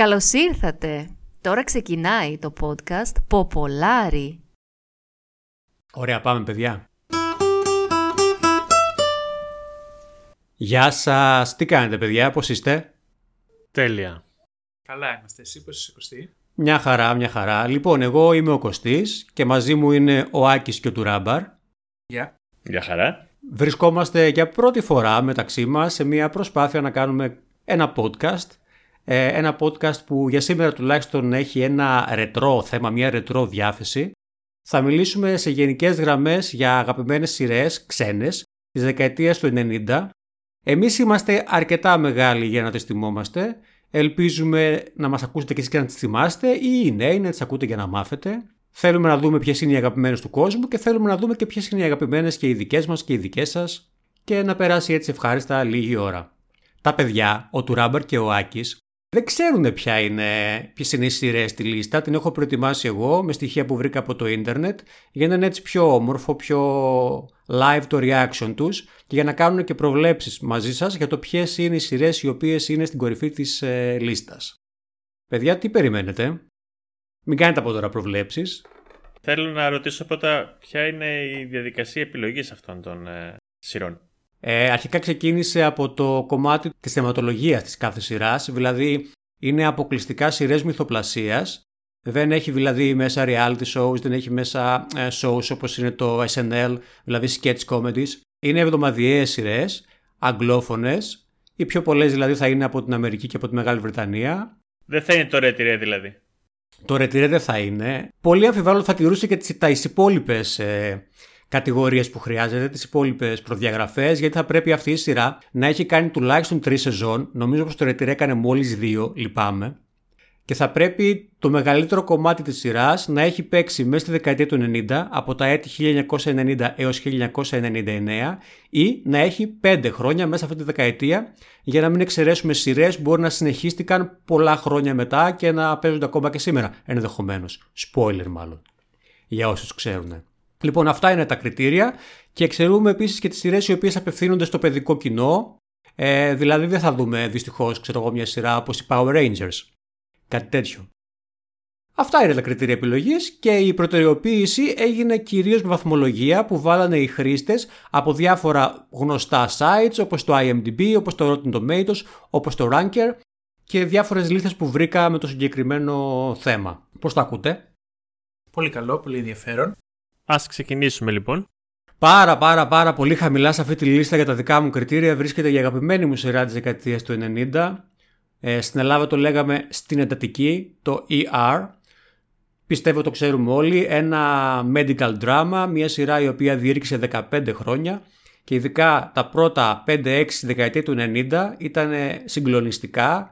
Καλώς ήρθατε. Τώρα ξεκινάει το podcast Ποπολάρι. Ωραία, πάμε παιδιά. Γεια σας. Τι κάνετε παιδιά, πώς είστε; Τέλεια. Καλά είμαστε. Εσύ πώς είσαι Κωστή; Μια χαρά, μια χαρά. Λοιπόν, εγώ είμαι ο Κωστής και μαζί μου είναι ο Άκης και ο Τουράμπαρ. Γεια. Γεια χαρά. Βρισκόμαστε για πρώτη φορά μεταξύ μας σε μια προσπάθεια να κάνουμε ένα podcast. Ε, ένα podcast που για σήμερα τουλάχιστον έχει ένα ρετρό θέμα, μια ρετρό διάθεση. Θα μιλήσουμε σε γενικές γραμμές για αγαπημένες σειρές ξένες της δεκαετίας του 90. Εμείς είμαστε αρκετά μεγάλοι για να τις θυμόμαστε. Ελπίζουμε να μας ακούσετε και εσείς και να τις θυμάστε ή οι νέοι να τις ακούτε για να μάθετε. Θέλουμε να δούμε ποιες είναι οι αγαπημένες του κόσμου και θέλουμε να δούμε και ποιες είναι οι αγαπημένες και οι δικές μας και οι δικές σας και να περάσει έτσι ευχάριστα λίγη ώρα. Τα παιδιά, ο Τουράμπερ και ο Άκης, δεν ξέρουν ποια είναι, ποιες είναι οι σειρές στη λίστα. Την έχω προετοιμάσει εγώ με στοιχεία που βρήκα από το ίντερνετ για να είναι έτσι πιο όμορφο, πιο live το reaction τους και για να κάνουν και προβλέψεις μαζί σας για το ποιες είναι οι σειρές οι οποίες είναι στην κορυφή της ε, λίστας. Παιδιά, τι περιμένετε; Μην κάνετε από τώρα προβλέψεις. Θέλω να ρωτήσω πρώτα ποια είναι η διαδικασία επιλογής αυτών των ε, σειρών; Ε, αρχικά ξεκίνησε από το κομμάτι της θεματολογίας της κάθε σειράς, δηλαδή είναι αποκλειστικά σειρές μυθοπλασίας, δεν έχει δηλαδή μέσα reality shows, δεν έχει μέσα ε, shows όπως είναι το SNL, δηλαδή sketch comedies. Είναι εβδομαδιαίες σειρές, αγγλόφωνες, οι πιο πολλές δηλαδή θα είναι από την Αμερική και από τη Μεγάλη Βρετανία. Δεν θα είναι το Retire δηλαδή. Το Retire δεν θα είναι. Πολύ αμφιβάλλω θα τηρούσε και τις, τα υπόλοιπες ε, κατηγορίες που χρειάζεται, τις υπόλοιπες προδιαγραφές, γιατί θα πρέπει αυτή η σειρά να έχει κάνει τουλάχιστον τρεις σεζόν. Νομίζω πως το Retire έκανε μόλις δύο, λυπάμαι και θα πρέπει το μεγαλύτερο κομμάτι της σειράς να έχει παίξει μέσα στη δεκαετία του 90 από τα έτη 1990 έως 1999 ή να έχει 5 χρόνια μέσα αυτή τη δεκαετία για να μην εξαιρέσουμε σειρές που μπορεί να συνεχίστηκαν πολλά χρόνια μετά και να παίζονται ακόμα και σήμερα ενδεχομένως. Spoiler μάλλον. Για όσους ξέρουν. Λοιπόν, αυτά είναι τα κριτήρια και εξαιρούμε επίσης και τις σειρές οι οποίες απευθύνονται στο παιδικό κοινό. Ε, δηλαδή, δεν θα δούμε δυστυχώς, ξέρω εγώ, μια σειρά όπως οι Power Rangers Κάτι τέτοιο. Αυτά είναι τα κριτήρια επιλογής και η προτεραιοποίηση έγινε κυρίως με βαθμολογία που βάλανε οι χρήστες από διάφορα γνωστά sites όπως το IMDb, όπως το Rotten Tomatoes, όπως το Ranker και διάφορες λίστες που βρήκα με το συγκεκριμένο θέμα. Πώς το ακούτε; Πολύ καλό, πολύ ενδιαφέρον. Α ξεκινήσουμε λοιπόν. Πάρα πάρα πάρα πολύ χαμηλά σε αυτή τη λίστα για τα δικά μου κριτήρια βρίσκεται η αγαπημένη μου σειρά της δεκαετίας του 90 ε, στην Ελλάδα το λέγαμε στην εντατική, το ER. Πιστεύω το ξέρουμε όλοι. Ένα medical drama, μια σειρά η οποία διήρκησε 15 χρόνια και ειδικά τα πρώτα 5-6 δεκαετία του 90 ήταν συγκλονιστικά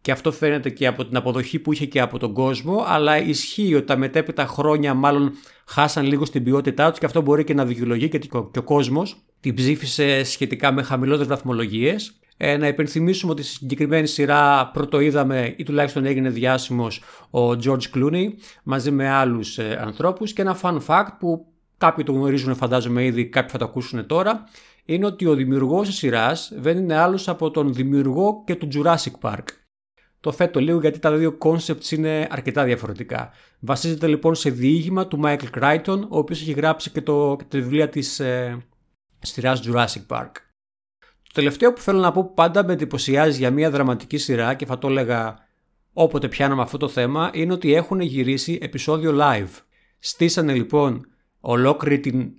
και αυτό φαίνεται και από την αποδοχή που είχε και από τον κόσμο, αλλά ισχύει ότι τα μετέπειτα χρόνια μάλλον χάσαν λίγο στην ποιότητά τους και αυτό μπορεί και να δικαιολογεί και ο κόσμος την ψήφισε σχετικά με χαμηλότερες βαθμολογίες. Ε, να υπενθυμίσουμε ότι στη συγκεκριμένη σειρά πρώτο είδαμε ή τουλάχιστον έγινε διάσημος ο George Clooney μαζί με άλλους ε, ανθρώπους και ένα fun fact που κάποιοι το γνωρίζουν φαντάζομαι ήδη, κάποιοι θα το ακούσουν τώρα είναι ότι ο δημιουργός της σειράς δεν είναι άλλος από τον δημιουργό και του Jurassic Park. Το θέτω λίγο γιατί τα δύο concepts είναι αρκετά διαφορετικά. Βασίζεται λοιπόν σε διήγημα του Michael Crichton, ο οποίος έχει γράψει και, το, και τη βιβλία της ε, σειράς Jurassic Park. Το τελευταίο που θέλω να πω που πάντα με εντυπωσιάζει για μια δραματική σειρά και θα το έλεγα όποτε πιάναμε αυτό το θέμα είναι ότι έχουν γυρίσει επεισόδιο live. Στήσανε λοιπόν ολόκληρη την,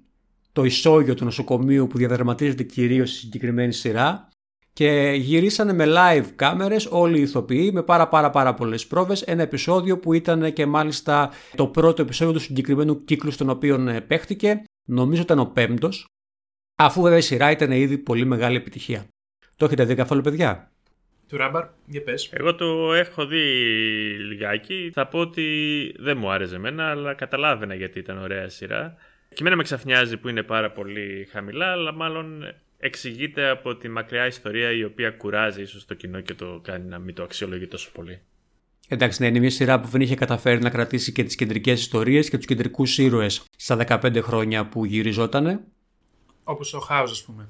το ισόγειο του νοσοκομείου που διαδραματίζεται κυρίως στη συγκεκριμένη σειρά και γυρίσανε με live κάμερες όλοι οι ηθοποιοί με πάρα πάρα πάρα πολλές πρόβες ένα επεισόδιο που ήταν και μάλιστα το πρώτο επεισόδιο του συγκεκριμένου κύκλου στον οποίο ε, παίχτηκε νομίζω ήταν ο πέμπτος Αφού βέβαια η σειρά ήταν ήδη πολύ μεγάλη επιτυχία. Το έχετε δει καθόλου, παιδιά; Του Ράμπαρ, για πες. Εγώ το έχω δει λιγάκι. Θα πω ότι δεν μου άρεσε εμένα, αλλά καταλάβαινα γιατί ήταν ωραία σειρά. Και εμένα με ξαφνιάζει που είναι πάρα πολύ χαμηλά, αλλά μάλλον εξηγείται από τη μακριά ιστορία η οποία κουράζει ίσως το κοινό και το κάνει να μην το αξιολογεί τόσο πολύ. Εντάξει, ναι, είναι μια σειρά που δεν είχε καταφέρει να κρατήσει και τις κεντρικές ιστορίες και τους κεντρικούς ήρωες στα 15 χρόνια που γυριζότανε. Όπως ο Χάου, ας πούμε.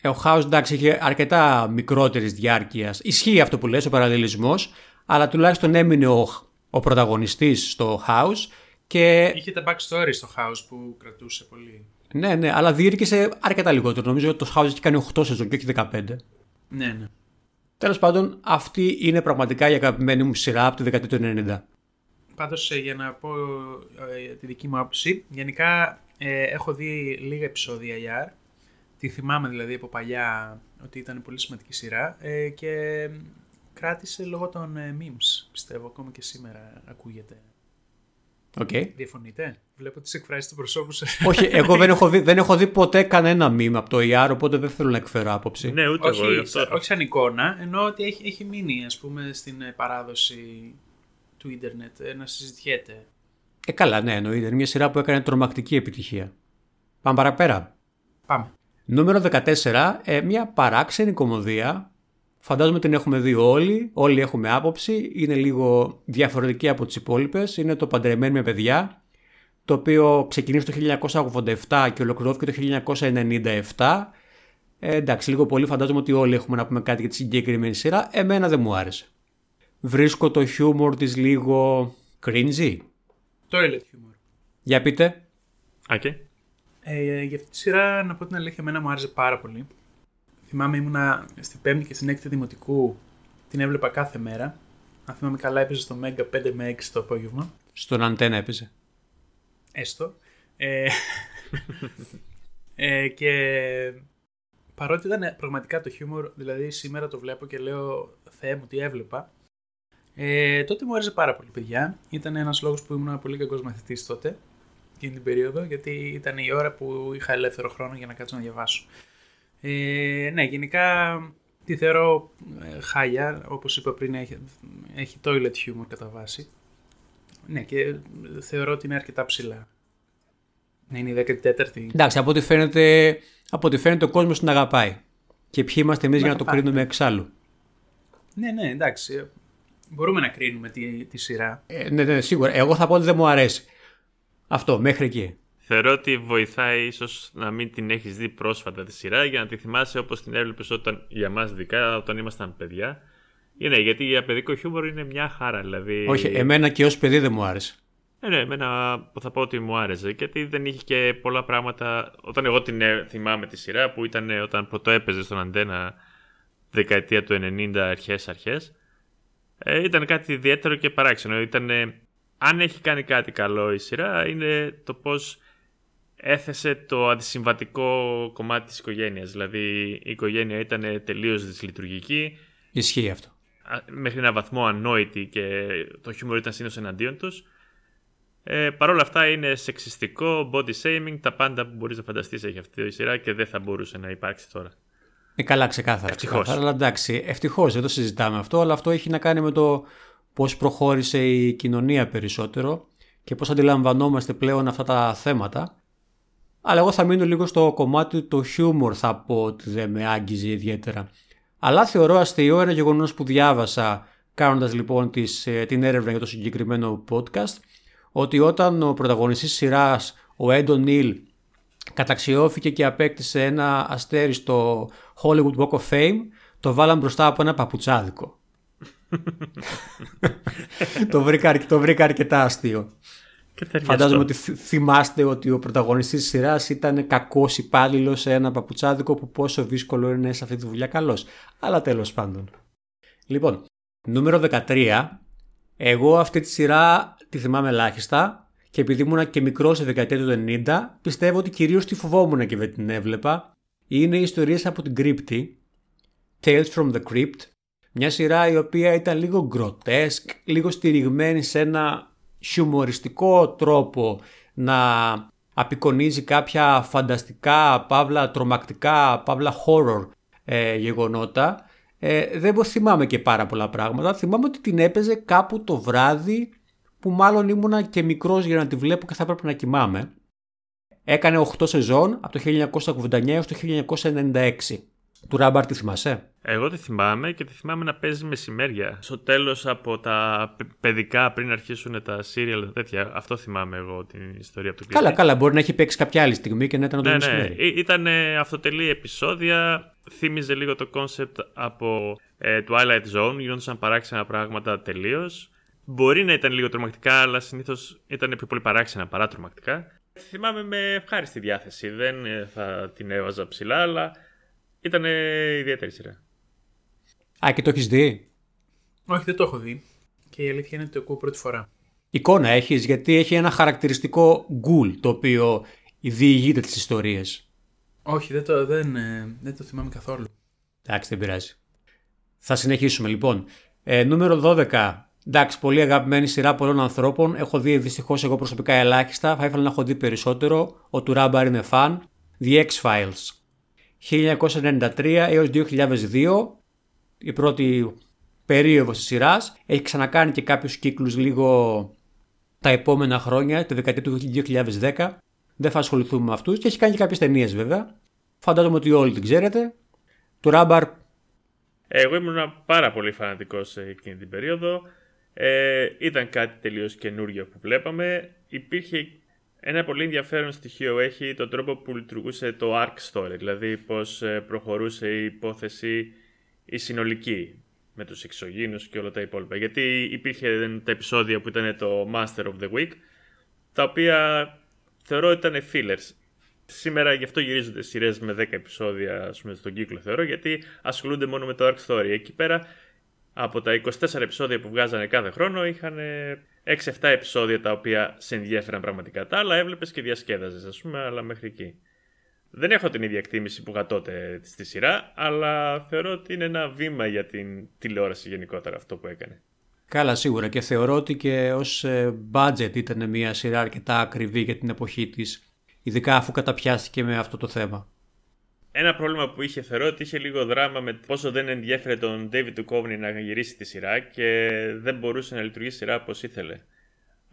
Ε, ο Χάου, εντάξει, είχε αρκετά μικρότερης διάρκειας. Ισχύει αυτό που λες, ο παραλληλισμός, αλλά τουλάχιστον έμεινε ο, ο πρωταγωνιστής στο House και Είχε τα backstory στο house που κρατούσε πολύ. Ναι, ναι, αλλά διήρκησε αρκετά λιγότερο. Νομίζω ότι το House έχει κάνει 8 σεζόν και όχι 15. Ναι, ναι. Τέλος πάντων, αυτή είναι πραγματικά η αγαπημένη μου σειρά από τη δεκαετία του 90. Πάντως ε, για να πω ε, τη δική μου άποψη, γενικά ε, έχω δει λίγα επεισόδια YAR. Τη θυμάμαι δηλαδή από παλιά ότι ήταν πολύ σημαντική σειρά ε, και κράτησε λόγω των ε, memes, πιστεύω, ακόμα και σήμερα ακούγεται. Οκ. Διαφωνείτε; Βλέπω τις εκφράσεις του προσώπου σας. όχι, εγώ δεν έχω, δει, δεν έχω δει ποτέ κανένα meme από το ER, οπότε δεν θέλω να εκφέρω άποψη. Ναι, ούτε εγώ. γι' όχι, αυτό. σαν- όχι σαν εικόνα, ενώ ότι έχει, έχει μείνει ας πούμε στην ε, παράδοση του ίντερνετ ε, να συζητιέται. Ε, καλά, ναι, εννοείται. Είναι μια σειρά που έκανε τρομακτική επιτυχία. Πάμε παραπέρα. Πάμε. Νούμερο 14, ε, μια παράξενη κωμωδία. Φαντάζομαι την έχουμε δει όλοι, όλοι έχουμε άποψη. Είναι λίγο διαφορετική από τις υπόλοιπες. Είναι το Παντρεμένοι με παιδιά, το οποίο ξεκίνησε το 1987 και ολοκληρώθηκε το 1997. Ε, εντάξει, λίγο πολύ φαντάζομαι ότι όλοι έχουμε να πούμε κάτι για τη συγκεκριμένη σειρά. Εμένα δεν μου άρεσε. Βρίσκω το χιούμορ της λίγο cringy. Toilet humor. Για πείτε. Οκ. Ε, για αυτή τη σειρά, να πω την αλήθεια, εμένα μου άρεσε πάρα πολύ. Θυμάμαι ήμουνα στην 5η και στην 6η Δημοτικού, την έβλεπα κάθε μέρα. Αν θυμάμαι καλά, έπαιζε στο Mega 5 με 6 το απόγευμα. Στον αντένα έπαιζε. Έστω. Ε, ε, και παρότι ήταν πραγματικά το χιούμορ, δηλαδή σήμερα το βλέπω και λέω Θεέ μου τι έβλεπα. Ε, τότε μου άρεσε πάρα πολύ, παιδιά. Ήταν ένας λόγος που ήμουν πολύ κακός μαθητής τότε, εκείνη την περίοδο, γιατί ήταν η ώρα που είχα ελεύθερο χρόνο για να κάτσω να διαβάσω. Ε, ναι, γενικά τη θεωρώ ε, χάλια, όπως είπα πριν έχει, έχει toilet humor κατά βάση. Ναι, και θεωρώ ότι είναι αρκετά ψηλά. Να είναι η 14η. Εντάξει, από ό,τι φαίνεται, από ό,τι φαίνεται ο κόσμος την αγαπάει. Και ποιοι είμαστε εμείς για να το αγαπάει, κρίνουμε εξάλλου. Ναι, ναι, εντάξει. ε, Μπορούμε να κρίνουμε τη, τη σειρά. Ε, ναι, ναι, σίγουρα. Εγώ θα πω ότι δεν μου αρέσει. Αυτό, μέχρι εκεί. Θεωρώ ότι βοηθάει ίσως να μην την έχεις δει πρόσφατα τη σειρά για να τη θυμάσαι όπως την έβλεπες όταν για μας ειδικά όταν ήμασταν παιδιά. Ε, ναι, γιατί για παιδικό χιούμορ είναι μια χαρά. Δηλαδή... Όχι, εμένα και ως παιδί δεν μου άρεσε. Ε, ναι, εμένα θα πω ότι μου άρεσε γιατί δεν είχε και πολλά πράγματα. Όταν εγώ την ε, θυμάμαι τη σειρά που ήταν ε, όταν πρώτο έπαιζε στον αντένα δεκαετία του 90 αρχές αρχές ε, ήταν κάτι ιδιαίτερο και παράξενο. Ήταν, ε, αν έχει κάνει κάτι καλό η σειρά είναι το πώς έθεσε το αντισυμβατικό κομμάτι της οικογένειας. Δηλαδή η οικογένεια ήταν τελείως δυσλειτουργική, Ισχύει αυτό. α- μέχρι ένα βαθμό ανόητη και το χιούμορ ήταν συνήθως εναντίον τους. Ε, Παρ' όλα αυτά είναι σεξιστικό, body shaming, τα πάντα που μπορείς να φανταστείς έχει αυτή η σειρά και δεν θα μπορούσε να υπάρξει τώρα. Ε, καλά, ξεκάθαρα. Ευτυχώς. ξεκάθαρα, Αλλά εντάξει, ευτυχώς δεν το συζητάμε αυτό, αλλά αυτό έχει να κάνει με το πώς προχώρησε η κοινωνία περισσότερο και πώς αντιλαμβανόμαστε πλέον αυτά τα θέματα. Αλλά εγώ θα μείνω λίγο στο κομμάτι το χιούμορ θα πω ότι δεν με άγγιζε ιδιαίτερα. Αλλά θεωρώ αστείο ένα γεγονός που διάβασα κάνοντας λοιπόν τις, ε, την έρευνα για το συγκεκριμένο podcast ότι όταν ο πρωταγωνιστής της σειράς, ο Έντον Νίλ, καταξιώθηκε και απέκτησε ένα αστέρι στο Hollywood Walk of Fame, το βάλαν μπροστά από ένα παπουτσάδικο. το, βρήκα, αρκε- το βρήκα αρκετά αστείο. Και ταιριαστό. Φαντάζομαι ότι θυ- θυμάστε ότι ο πρωταγωνιστής της σειράς ήταν κακός υπάλληλος σε ένα παπουτσάδικο που πόσο δύσκολο είναι σε αυτή τη δουλειά καλός. Αλλά τέλος πάντων. Λοιπόν, νούμερο 13. Εγώ αυτή τη σειρά τη θυμάμαι ελάχιστα και επειδή ήμουν και μικρός σε δεκαετία του 90, πιστεύω ότι κυρίως τη φοβόμουν και δεν την έβλεπα. Είναι οι ιστορίες από την κρύπτη, Tales from the Crypt, μια σειρά η οποία ήταν λίγο grotesque, λίγο στηριγμένη σε ένα χιουμοριστικό τρόπο να απεικονίζει κάποια φανταστικά, παύλα τρομακτικά, παύλα horror ε, γεγονότα. Ε, δεν θυμάμαι και πάρα πολλά πράγματα. Θυμάμαι ότι την έπαιζε κάπου το βράδυ που μάλλον ήμουνα και μικρός για να τη βλέπω και θα έπρεπε να κοιμάμαι. Έκανε 8 σεζόν από το 1989 έως το 1996. Του Ράμπαρ τη θυμάσαι; Εγώ τη θυμάμαι και τη θυμάμαι να παίζει μεσημέρια. Στο τέλος από τα παι- παιδικά πριν αρχίσουν τα serial τέτοια. Αυτό θυμάμαι εγώ την ιστορία από το Καλά, κλειδί. καλά. Μπορεί να έχει παίξει κάποια άλλη στιγμή και να ήταν το Ναι, ναι. μεσημέρι. Ήταν αυτοτελή επεισόδια. Θύμιζε λίγο το κόνσεπτ από ε, Twilight Zone. Γινόντουσαν παράξενα πράγματα τελείως. Μπορεί να ήταν λίγο τρομακτικά, αλλά συνήθως ήταν πιο πολύ παράξενα παρά τρομακτικά. Θυμάμαι με ευχάριστη διάθεση. Δεν ε, θα την έβαζα ψηλά, αλλά ήταν ιδιαίτερη σειρά. Α, και το έχεις δει; Όχι, δεν το έχω δει. Και η αλήθεια είναι ότι το ακούω πρώτη φορά. Εικόνα έχεις, γιατί έχει ένα χαρακτηριστικό γκουλ το οποίο διηγείται τις ιστορίες. Όχι, δεν το, δεν, ε, δεν το θυμάμαι καθόλου. Εντάξει, δεν πειράζει. Θα συνεχίσουμε λοιπόν. Ε, νούμερο 12. Εντάξει, πολύ αγαπημένη σειρά πολλών ανθρώπων. Έχω δει δυστυχώς εγώ προσωπικά ελάχιστα. Θα ήθελα να έχω δει περισσότερο. Ο Τουράμπαρ είναι φαν. The X-Files. 1993 έως 2002. Η πρώτη περίοδος της σειράς. Έχει ξανακάνει και κάποιους κύκλους λίγο τα επόμενα χρόνια, τη δεκαετία του 2010. Δεν θα ασχοληθούμε με αυτούς και έχει κάνει και κάποιες ταινίες βέβαια. Φαντάζομαι ότι όλοι την ξέρετε. Του Ράμπαρ Εγώ ήμουν πάρα πολύ φανατικός σε εκείνη την περίοδο. Ε, ήταν κάτι τελείως καινούργιο που βλέπαμε. Υπήρχε ένα πολύ ενδιαφέρον στοιχείο έχει τον τρόπο που λειτουργούσε το arc story, δηλαδή πώς ε, προχωρούσε η υπόθεση η συνολική με τους εξωγήνους και όλα τα υπόλοιπα. Γιατί υπήρχε τα επεισόδια που ήταν το Master of the Week, τα οποία θεωρώ ότι ήταν fillers. Σήμερα γι' αυτό γυρίζονται σειρές με 10 επεισόδια ας πούμε, στον κύκλο, θεωρώ, γιατί ασχολούνται μόνο με το Arc Story. Εκεί πέρα, από τα 24 επεισόδια που βγάζανε κάθε χρόνο, είχαν 6-7 επεισόδια τα οποία σε ενδιαφέραν πραγματικά. Τα άλλα έβλεπες και διασκέδαζες, ας πούμε, αλλά μέχρι εκεί. Δεν έχω την ίδια εκτίμηση που είχα τότε στη σειρά, αλλά θεωρώ ότι είναι ένα βήμα για την τηλεόραση γενικότερα αυτό που έκανε. Καλά, σίγουρα. Και θεωρώ ότι και ως budget ήταν μια σειρά αρκετά ακριβή για την εποχή της, ειδικά αφού καταπιάστηκε με αυτό το θέμα. Ένα πρόβλημα που είχε θεωρώ ότι είχε λίγο δράμα με πόσο δεν ενδιέφερε τον David Duchovny να γυρίσει τη σειρά και δεν μπορούσε να λειτουργήσει σειρά όπως ήθελε.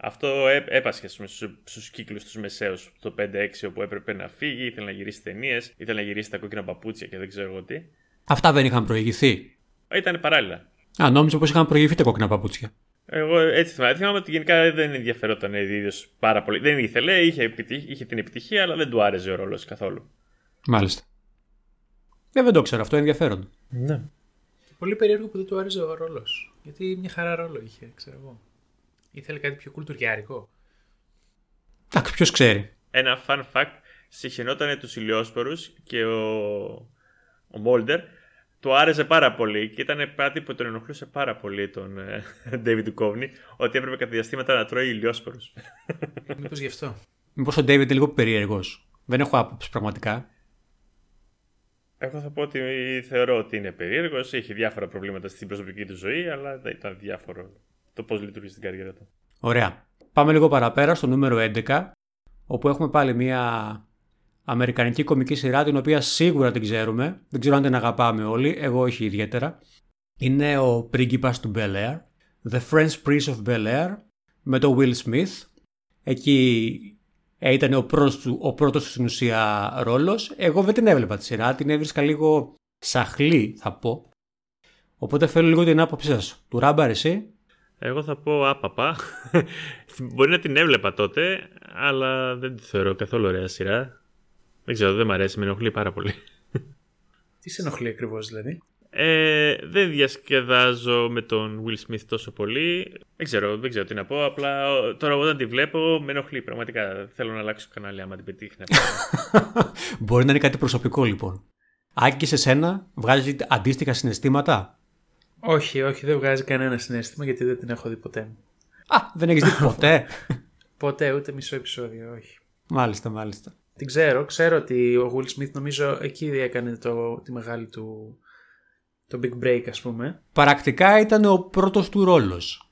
Αυτό έ- έπασχε στους στους κύκλους τους μεσαίους το 5-6 όπου έπρεπε να φύγει, ήθελε να γυρίσει ταινίες, ήθελε να γυρίσει τα κόκκινα παπούτσια και δεν ξέρω εγώ τι. Αυτά δεν είχαν προηγηθεί. Ήταν παράλληλα. Α, νόμιζα πως είχαν προηγηθεί τα κόκκινα παπούτσια. Εγώ έτσι θυμάμαι. Θυμάμαι ότι γενικά δεν ενδιαφερόταν ίδιος πάρα πολύ. Δεν ήθελε, είχε, επιτυχ- είχε την επιτυχία, αλλά δεν του άρεσε ο ρόλος καθόλου. Μάλιστα. Ε, δεν το ξέρω αυτό, ενδιαφέρον. Ναι. Πολύ περίεργο που δεν του άρεσε ο ρόλος. Γιατί μια χαρά ρόλο είχε, ξέρω εγώ. Ήθελε κάτι πιο κουλτουριάρικο. Εντάξει, ποιος ξέρει. Ένα fun fact, συχαινόταν τους ηλιόσπορους και ο, ο Μόλτερ του άρεσε πάρα πολύ και ήταν κάτι που τον ενοχλούσε πάρα πολύ τον ε, David Duchovny ότι έπρεπε κατά διαστήματα να τρώει ηλιόσπορους. Μήπως γι' αυτό. Μήπως ο David είναι λίγο περίεργος. Δεν έχω άποψη πραγματικά. Εγώ θα πω ότι θεωρώ ότι είναι περίεργος, έχει διάφορα προβλήματα στην προσωπική του ζωή, αλλά δεν ήταν διάφορο το πώς λειτουργεί στην καριέρα του. Ωραία. Πάμε λίγο παραπέρα στο νούμερο 11, όπου έχουμε πάλι μια αμερικανική κομική σειρά, την οποία σίγουρα την ξέρουμε. Δεν ξέρω αν την αγαπάμε όλοι, εγώ όχι ιδιαίτερα. Είναι ο πρίγκιπας του Bel Air, The French Prince of Bel Air, με τον Will Smith. Εκεί ε, ήταν ο πρώτος, του, ο πρώτος του στην ουσία ρόλος. Εγώ δεν την έβλεπα τη σειρά, την έβρισκα λίγο σαχλή θα πω. Οπότε θέλω λίγο την άποψή σας. Του ράμπαρ εσύ; Εγώ θα πω άπαπα. Μπορεί να την έβλεπα τότε, αλλά δεν τη θεωρώ καθόλου ωραία σειρά. Δεν ξέρω, δεν μ' αρέσει, με ενοχλεί πάρα πολύ. Τι σε ενοχλεί ακριβώς δηλαδή; Ε, δεν διασκεδάζω με τον Will Smith τόσο πολύ. Δεν ξέρω, δεν ξέρω τι να πω. Απλά ο- τώρα όταν τη βλέπω με ενοχλεί πραγματικά. Θέλω να αλλάξω κανάλι άμα την πετύχει. να πάω. Μπορεί να είναι κάτι προσωπικό λοιπόν. Άκη και σε σένα βγάζεις αντίστοιχα συναισθήματα; Όχι, όχι, δεν βγάζει κανένα συνέστημα γιατί δεν την έχω δει ποτέ. Α, δεν έχεις δει ποτέ; Ποτέ, ούτε μισό επεισόδιο, όχι. μάλιστα, μάλιστα. Την ξέρω, ξέρω ότι ο Will Smith νομίζω εκεί έκανε το, τη μεγάλη του. το big break, ας πούμε. Πρακτικά ήταν ο πρώτος του ρόλος.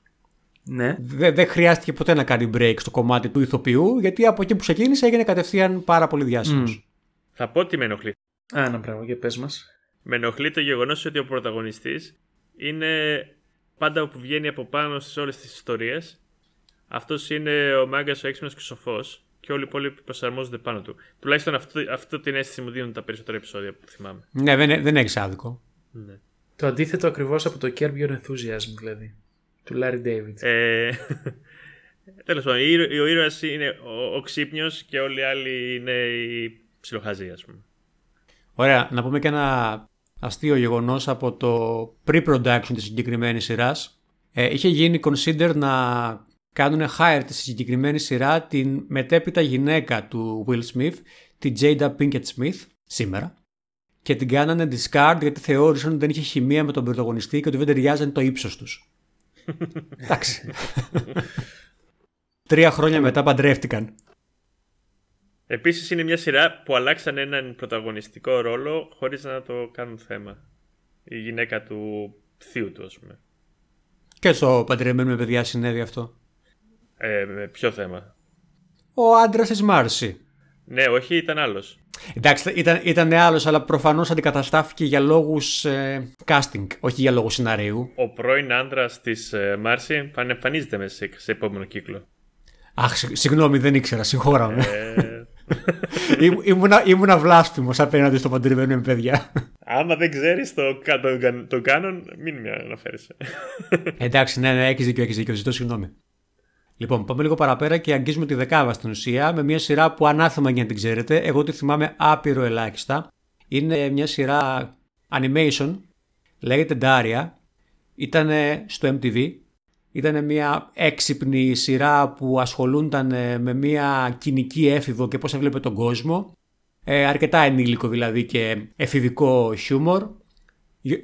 Ναι. Δεν δεν χρειάστηκε ποτέ να κάνει break στο κομμάτι του ηθοποιού, γιατί από εκεί που ξεκίνησε έγινε κατευθείαν πάρα πολύ διάσημος. θα πω τι με ενοχλεί. Α, ένα πράγμα, για πες μας. Με ενοχλεί το γεγονός ότι ο πρωταγωνιστής είναι πάντα που βγαίνει από πάνω σε όλες τις ιστορίες. Αυτός είναι ο μάγκας, ο έξυπνος και ο σοφός. Και όλοι οι υπόλοιποι προσαρμόζονται πάνω του. Τουλάχιστον αυτό, αυτό την αίσθηση μου δίνουν τα περισσότερα επεισόδια που θυμάμαι. Ναι, δεν, δεν έχεις άδικο. Ναι. Το αντίθετο ακριβώς από το Curb Your Enthusiasm δηλαδή. Του Larry David. Ε, Τέλος πάντων, ο ήρωας είναι ο, ο ξύπνιος και όλοι οι άλλοι είναι οι ψιλοχαζοί, ας πούμε. Ωραία. Να πούμε και ένα αστείο γεγονός από το pre-production της συγκεκριμένης σειράς. Ε, είχε γίνει consider να κάνουν hire τη συγκεκριμένη σειρά την μετέπειτα γυναίκα του Will Smith, την Jada Pinkett Smith, σήμερα. Και την κάνανε discard γιατί θεώρησαν ότι δεν είχε χημεία με τον πρωταγωνιστή και ότι δεν ταιριάζανε το ύψος τους. Εντάξει. Τρία χρόνια μετά παντρεύτηκαν. Επίσης είναι μια σειρά που αλλάξαν έναν πρωταγωνιστικό ρόλο χωρίς να το κάνουν θέμα. Η γυναίκα του θείου του, ας πούμε. Και στο παντρεμένο με παιδιά συνέβη αυτό. Ε, με ποιο θέμα; Ο άντρας της Μάρση. Ναι, όχι, ήταν άλλος. Εντάξει, ήταν, ήταν άλλος, αλλά προφανώς αντικαταστάθηκε για λόγους ε, casting, όχι για λόγους σενάριου. Ο πρώην άντρας της ε, Μάρση εμφανίζεται μέσα σε, σε επόμενο κύκλο. Αχ, συγγνώμη, δεν ήξερα, συγχώραμε. Ε... ήμουνα, ήμουνα βλάσφημος απέναντι στο παντρεμένο με παιδιά. Άμα δεν ξέρεις το, το, το κάνον, μην με αναφέρεις. Εντάξει, ναι, ναι, έχεις δίκιο, έχεις δίκιο, ζητώ συγγνώμη. Λοιπόν, πάμε λίγο παραπέρα και αγγίζουμε τη δεκάβα στην ουσία με μια σειρά που ανάθεμα για να την ξέρετε. Εγώ τη θυμάμαι άπειρο ελάχιστα. Είναι μια σειρά animation, λέγεται Daria. Ήταν στο MTV ήταν μια έξυπνη σειρά που ασχολούνταν με μια κοινική έφηβο και πώς έβλεπε τον κόσμο. Ε, αρκετά ενήλικο δηλαδή και εφηβικό χιούμορ.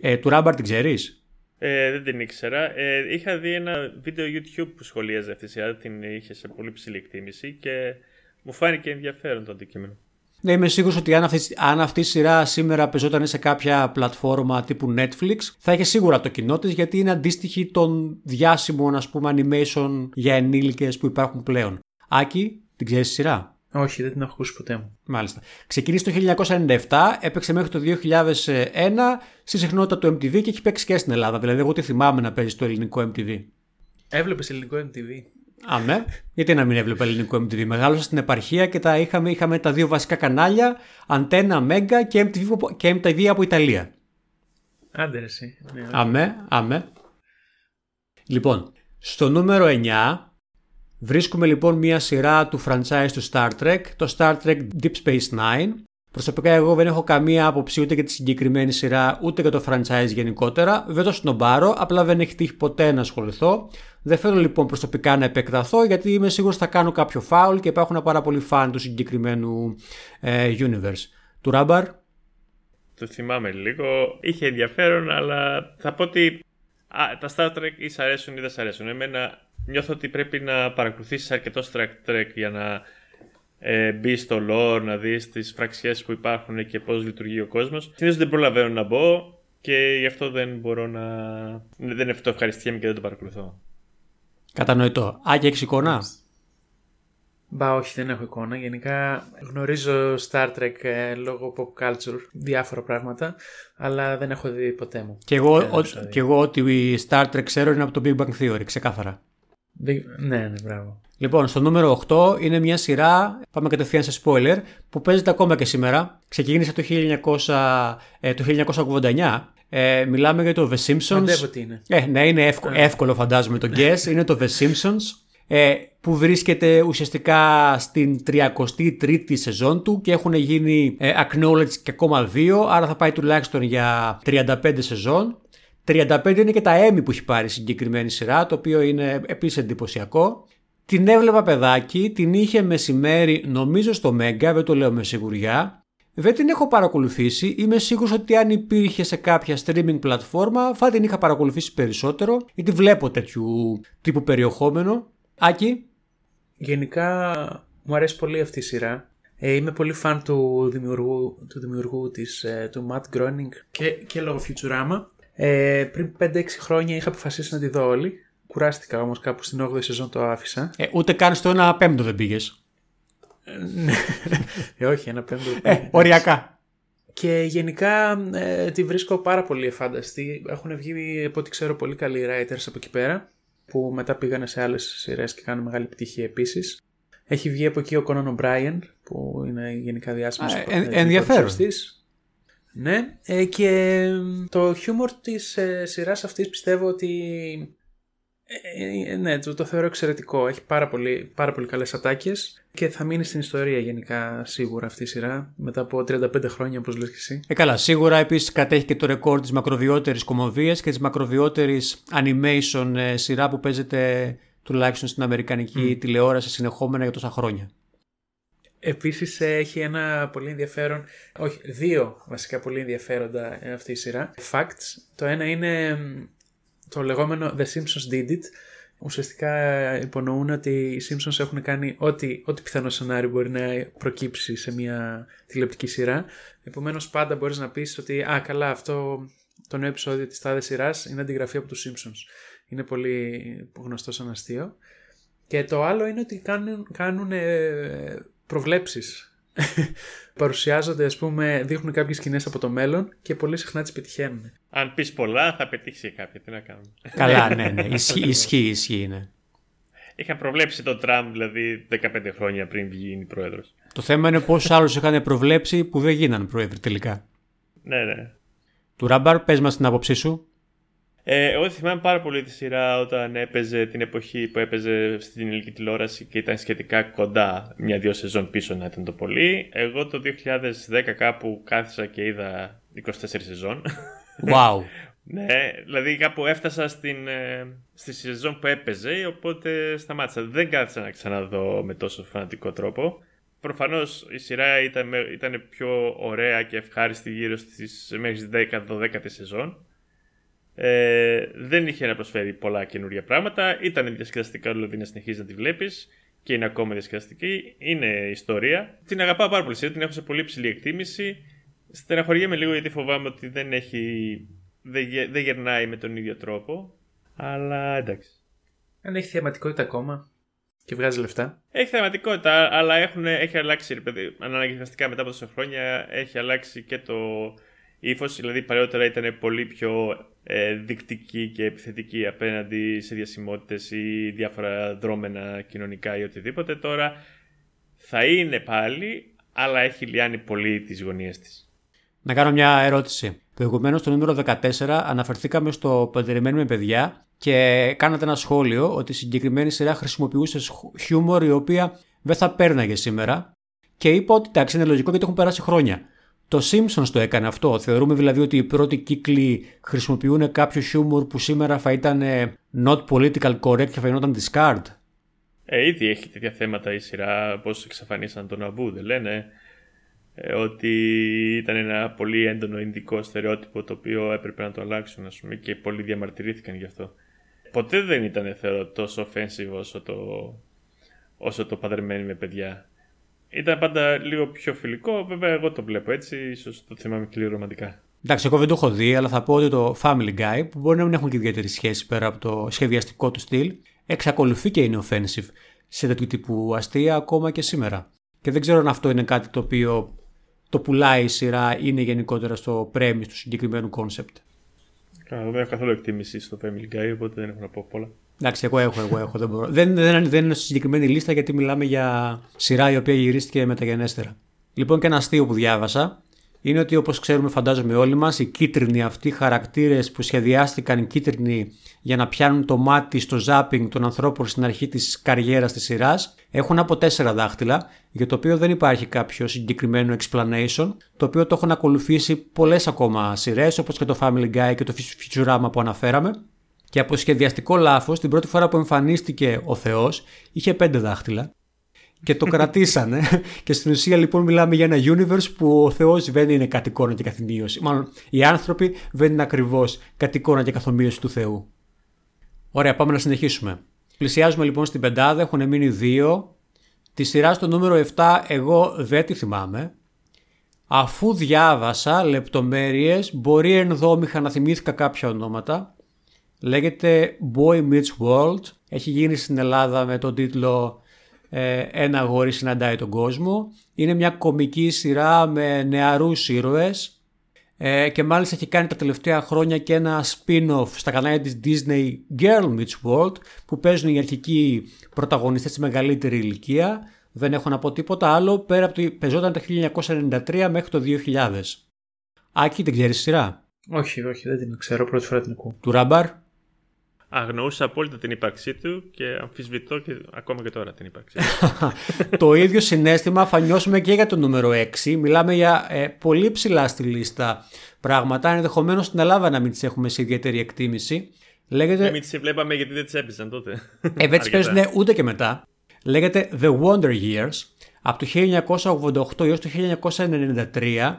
Ε, του Ράμπαρ την ξέρεις; Ε, δεν την ήξερα. Ε, είχα δει ένα βίντεο YouTube που σχολίαζε αυτή τη σειρά, την είχε σε πολύ ψηλή εκτίμηση και μου φάνηκε ενδιαφέρον το αντικείμενο. Ναι, είμαι σίγουρος ότι αν αυτής, αν αυτή η σειρά σήμερα πεζόταν σε κάποια πλατφόρμα τύπου Netflix, θα είχε σίγουρα το κοινό της γιατί είναι αντίστοιχη των διάσημων ας πούμε animation για ενήλικες που υπάρχουν πλέον. Άκη, την ξέρεις τη σειρά; Όχι, δεν την έχω ακούσει ποτέ μου. Μάλιστα. Ξεκίνησε το 1997, έπαιξε μέχρι το 2001 στη συχνότητα του MTV και έχει παίξει και στην Ελλάδα. Δηλαδή, εγώ τι θυμάμαι να παίζει στο ελληνικό MTV. Έβλεπες ελληνικό MTV. Αμέ. Γιατί να μην έβλεπε ελληνικό MTV. Μεγάλωσα στην επαρχία και τα είχαμε, είχαμε τα δύο βασικά κανάλια, Αντένα, Μέγκα και MTV, και MTV από Ιταλία. Άντε εσύ. Ναι, αμέ, αμέ. Λοιπόν, στο νούμερο 9 βρίσκουμε λοιπόν μια σειρά του franchise του Star Trek, το Star Trek Deep Space Nine. Προσωπικά εγώ δεν έχω καμία άποψη ούτε για τη συγκεκριμένη σειρά ούτε για το franchise γενικότερα. Δεν το σνομπάρω, απλά δεν έχει τύχει ποτέ να ασχοληθώ. Δεν θέλω λοιπόν προσωπικά να επεκταθώ γιατί είμαι σίγουρος θα κάνω κάποιο φάουλ και υπάρχουν πάρα πολλοί φαν του συγκεκριμένου ε, universe. Του Ράμπαρ; Το θυμάμαι λίγο. Είχε ενδιαφέρον, αλλά θα πω ότι α, τα Star Trek ή σ' αρέσουν ή δεν σ' αρέσουν. Εμένα νιώθω ότι πρέπει να παρακολουθήσεις αρκετό Star Trek για να ε, μπει στο lore, να δεις τις φραξιές που υπάρχουν και πώς λειτουργεί ο κόσμος. Συνήθως δεν προλαβαίνω να μπω και γι' αυτό δεν μπορώ να. Δεν ευχαριστιέμαι και δεν το παρακολουθώ. Κατανοητό. Άγια, έχεις εικόνα; Μπα, όχι, δεν έχω εικόνα. Γενικά γνωρίζω Star Trek ε, λόγω pop culture, διάφορα πράγματα, αλλά δεν έχω δει ποτέ μου. Και εγώ, ο, και εγώ ότι η Star Trek ξέρω είναι από το Big Bang Theory, ξεκάθαρα. Big... Ναι, ναι, μπράβο. Λοιπόν, στο νούμερο 8 είναι μια σειρά, πάμε κατευθείαν σε spoiler, που παίζεται ακόμα και σήμερα. Ξεκίνησε το, 1900, ε, το 1989 ε, μιλάμε για το The Simpsons. τι είναι. Ε, ναι, είναι εύκολο, εύκολο φαντάζομαι το guess. είναι το The Simpsons. Ε, που βρίσκεται ουσιαστικά στην 33η σεζόν του και έχουν γίνει ε, acknowledged και ακόμα δύο, άρα θα πάει τουλάχιστον για 35 σεζόν. 35 είναι και τα Emmy που έχει πάρει συγκεκριμένη σειρά, το οποίο είναι επίσης εντυπωσιακό. Την έβλεπα παιδάκι, την είχε μεσημέρι νομίζω στο Μέγκα, δεν το λέω με σιγουριά. Δεν την έχω παρακολουθήσει. Είμαι σίγουρος ότι αν υπήρχε σε κάποια streaming πλατφόρμα θα την είχα παρακολουθήσει περισσότερο γιατί βλέπω τέτοιου τύπου περιεχόμενο. Άκη. Γενικά μου αρέσει πολύ αυτή η σειρά. Ε, είμαι πολύ φαν του δημιουργού, του δημιουργού της, ε, του Matt Groening και, και λόγω Futurama. Ε, πριν 5-6 χρόνια είχα αποφασίσει να τη δω όλη. Κουράστηκα όμως κάπου στην 8η σεζόν το άφησα. Ε, ούτε καν στο ένα πέμπτο δεν πήγες. Ε, όχι, ένα πέμπτο. Ε, οριακά. Και γενικά ε, τη βρίσκω πάρα πολύ εφάνταστη. Έχουν βγει, από ό,τι ξέρω, πολύ καλοί writers από εκεί πέρα. Που μετά πήγανε σε άλλες σειρές και κάνουν μεγάλη επιτυχία επίσης. Έχει βγει από εκεί ο Conan O'Brien, που είναι γενικά διάσημος. Ε, ενδιαφέρον. Ναι, ε, και το χιούμορ της ε, σειράς αυτής πιστεύω ότι ε, ε, ναι, το, το θεωρώ εξαιρετικό. Έχει πάρα πολύ, πάρα πολύ καλές ατάκες και θα μείνει στην ιστορία γενικά σίγουρα αυτή η σειρά μετά από 35 χρόνια όπως λες και εσύ. Ε, καλά, σίγουρα επίσης κατέχει και το ρεκόρ της μακροβιότερης κομμωδίας και της μακροβιότερης animation ε, σειρά που παίζεται τουλάχιστον στην αμερικανική τηλεόραση συνεχόμενα για τόσα χρόνια. Επίσης ε, έχει ένα πολύ ενδιαφέρον, όχι δύο βασικά πολύ ενδιαφέροντα ε, αυτή η σειρά, facts. Το ένα είναι μ, το λεγόμενο The Simpsons Did It. Ουσιαστικά ε, υπονοούν ότι οι Simpsons έχουν κάνει ό,τι, ό,τι πιθανό σενάριο μπορεί να προκύψει σε μια τηλεοπτική σειρά. Επομένως πάντα μπορείς να πεις ότι «Α, καλά, αυτό το νέο επεισόδιο της τάδες σειράς είναι αντιγραφή από τους Simpsons». Είναι πολύ γνωστό σαν αστείο. Και το άλλο είναι ότι κάνουν, κάνουν ε, προβλέψεις. Παρουσιάζονται, ας πούμε, δείχνουν κάποιες σκηνές από το μέλλον και πολύ συχνά τις πετυχαίνουν. Αν πεις πολλά, θα πετύχεις κάποια. Τι να κάνουμε. καλά, ναι, ναι. Ισχύει, ισχύει, ισχύει, ναι. Είχα προβλέψει τον Τραμπ δηλαδή 15 χρόνια πριν γίνει πρόεδρος. Το θέμα είναι πόσους άλλους είχαν προβλέψει που δεν γίναν πρόεδροι τελικά. Ναι, ναι. Του Ράμπαρ, πες μας την άποψή σου. Ε, εγώ θυμάμαι πάρα πολύ τη σειρά όταν έπαιζε την εποχή που έπαιζε στην ελληνική τηλεόραση και ήταν σχετικά κοντά μια-δυο σεζόν πίσω να ήταν το πολύ. Εγώ το 2010 κάπου κάθισα και είδα 24 σεζόν. Wow. ναι, δηλαδή κάπου έφτασα στην, ε, στη σεζόν που έπαιζε, οπότε σταμάτησα. Δεν κάθισα να ξαναδώ με τόσο φανατικό τρόπο. Προφανώς η σειρά ήταν, ήταν πιο ωραία και ευχάριστη γύρω στις μέχρι 10-12 σεζόν. Ε, δεν είχε να προσφέρει πολλά καινούργια πράγματα. Ήταν διασκεδαστικά δηλαδή να συνεχίζεις να τη βλέπεις και είναι ακόμα διασκεδαστική. Είναι ιστορία. Την αγαπάω πάρα πολύ. Την έχω σε πολύ ψηλή εκτίμηση. Στεναχωριέμαι λίγο γιατί φοβάμαι ότι δεν έχει. Δεν, γε- δεν γερνάει με τον ίδιο τρόπο. Αλλά εντάξει. Αν έχει θεματικότητα ακόμα και βγάζει λεφτά. Έχει θεματικότητα, αλλά έχουν, έχει αλλάξει, ρε παιδί, αναγκαστικά μετά από τόσα χρόνια, έχει αλλάξει και το ύφος. Δηλαδή, παλιότερα ήταν πολύ πιο ε, δεικτική και επιθετική απέναντι σε διασημότητες ή διάφορα δρόμενα κοινωνικά ή οτιδήποτε. Τώρα θα είναι πάλι, αλλά έχει λιάνει πολύ τις γωνίες της. Να κάνω μια ερώτηση. Προηγουμένως στο νούμερο 14 αναφερθήκαμε στο Παντρεμένοι με παιδιά και κάνατε ένα σχόλιο ότι η συγκεκριμένη σειρά χρησιμοποιούσε σχ- χιούμορ η οποία δεν θα πέρναγε σήμερα και είπα ότι εντάξει είναι λογικό γιατί έχουν περάσει χρόνια. Το Simpsons το έκανε αυτό. Θεωρούμε δηλαδή ότι οι πρώτοι κύκλοι χρησιμοποιούν κάποιο χιούμορ που σήμερα θα ήταν ε, not political correct και θα γινόταν discard; Ε, ήδη έχει τέτοια θέματα η σειρά, πώς εξαφανίσαν τον Αμπού, δεν λένε. Ε, ότι ήταν ένα πολύ έντονο ινδικό στερεότυπο το οποίο έπρεπε να το αλλάξουν ας πούμε, και πολλοί διαμαρτυρήθηκαν γι' αυτό. Ποτέ δεν ήταν θεωρώ τόσο offensive όσο το, όσο το παντρεμένοι με παιδιά. Ήταν πάντα λίγο πιο φιλικό, βέβαια εγώ το βλέπω έτσι, ίσως το θυμάμαι και λίγο ρομαντικά. Εντάξει, εγώ δεν το έχω δει, αλλά θα πω ότι το Family Guy, που μπορεί να μην έχουν και ιδιαίτερη σχέση πέρα από το σχεδιαστικό του στυλ, εξακολουθεί και είναι offensive σε τέτοιου τύπου αστεία ακόμα και σήμερα. Και δεν ξέρω αν αυτό είναι κάτι το οποίο το πουλάει η σειρά είναι γενικότερα στο premise του συγκεκριμένου concept; Καλά, δεν έχω καθόλου εκτίμηση στο Family Guy, οπότε δεν έχω να πω πολλά. Εντάξει, εγώ έχω, εγώ έχω, δεν μπορώ. δεν, δεν, δεν είναι στη συγκεκριμένη λίστα γιατί μιλάμε για σειρά η οποία γυρίστηκε μεταγενέστερα. Λοιπόν, και ένα αστείο που διάβασα είναι ότι όπως ξέρουμε, φαντάζομαι όλοι μας, οι κίτρινοι αυτοί χαρακτήρες που σχεδιάστηκαν κίτρινοι για να πιάνουν το μάτι στο ζάπινγκ των ανθρώπων στην αρχή της καριέρας της σειράς έχουν από τέσσερα δάχτυλα, για το οποίο δεν υπάρχει κάποιο συγκεκριμένο explanation, το οποίο το έχουν ακολουθήσει πολλές ακόμα σειρές, όπως και το Family Guy και το Futurama που αναφέραμε. Και από σχεδιαστικό λάθος, την πρώτη φορά που εμφανίστηκε ο Θεός, είχε πέντε δάχτυλα. Και το κρατήσανε. και στην ουσία λοιπόν μιλάμε για ένα universe που ο Θεός δεν είναι κατ' εικόνα και καθημείωση. Μάλλον οι άνθρωποι δεν είναι ακριβώς κατ' εικόνα και καθομοίωση του Θεού. Ωραία, πάμε να συνεχίσουμε. Πλησιάζουμε λοιπόν στην πεντάδα, έχουν μείνει δύο. Τη σειρά στο νούμερο 7 εγώ δεν τη θυμάμαι. Αφού διάβασα λεπτομέρειες, μπορεί ενδόμηχα να θυμήθηκα κάποια ονόματα. Λέγεται Boy Meets World. Έχει γίνει στην Ελλάδα με τον τίτλο ε, «Ένα αγόρι συναντάει τον κόσμο». Είναι μια κομική σειρά με νεαρούς ήρωες ε, και μάλιστα έχει κάνει τα τελευταία χρόνια και ένα spin-off στα κανάλια της Disney Girl Meets World που παίζουν οι αρχικοί πρωταγωνιστές στη μεγαλύτερη ηλικία. Δεν έχω να πω τίποτα άλλο πέρα από το παίζονταν το 1993 μέχρι το 2000. Άκη, την ξέρεις σειρά; Όχι, όχι, δεν την ξέρω. Πρώτη φορά την ακούω. Του Ράμπαρ. Αγνοούσα απόλυτα την ύπαρξή του και αμφισβητώ και ακόμα και τώρα την ύπαρξή του. το ίδιο συνέστημα θα νιώσουμε και για το νούμερο 6. Μιλάμε για ε, πολύ ψηλά στη λίστα πράγματα. Ενδεχομένως στην Ελλάδα να μην τις έχουμε σε ιδιαίτερη εκτίμηση. Λέγεται... Μην τις βλέπαμε γιατί δεν τις έπαιζαν τότε. Ε, δεν τις παίζουν ούτε και μετά. Λέγεται The Wonder Years από το 1988 έως το 1993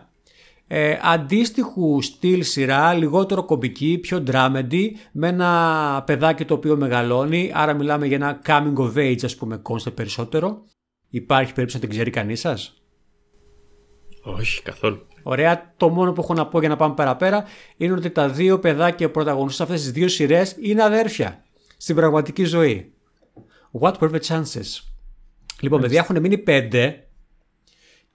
ε, αντίστοιχου στυλ σειρά, λιγότερο κομπική, πιο dramedy, με ένα παιδάκι το οποίο μεγαλώνει, άρα μιλάμε για ένα coming of age ας πούμε concept περισσότερο. Υπάρχει περίπτωση να την ξέρει κανείς σας; Όχι, καθόλου. Ωραία, το μόνο που έχω να πω για να πάμε παραπέρα είναι ότι τα δύο παιδάκια πρωταγωνιστές αυτές τις δύο σειρές είναι αδέρφια στην πραγματική ζωή. What were the chances? Λοιπόν, παιδιά, έχουν μείνει πέντε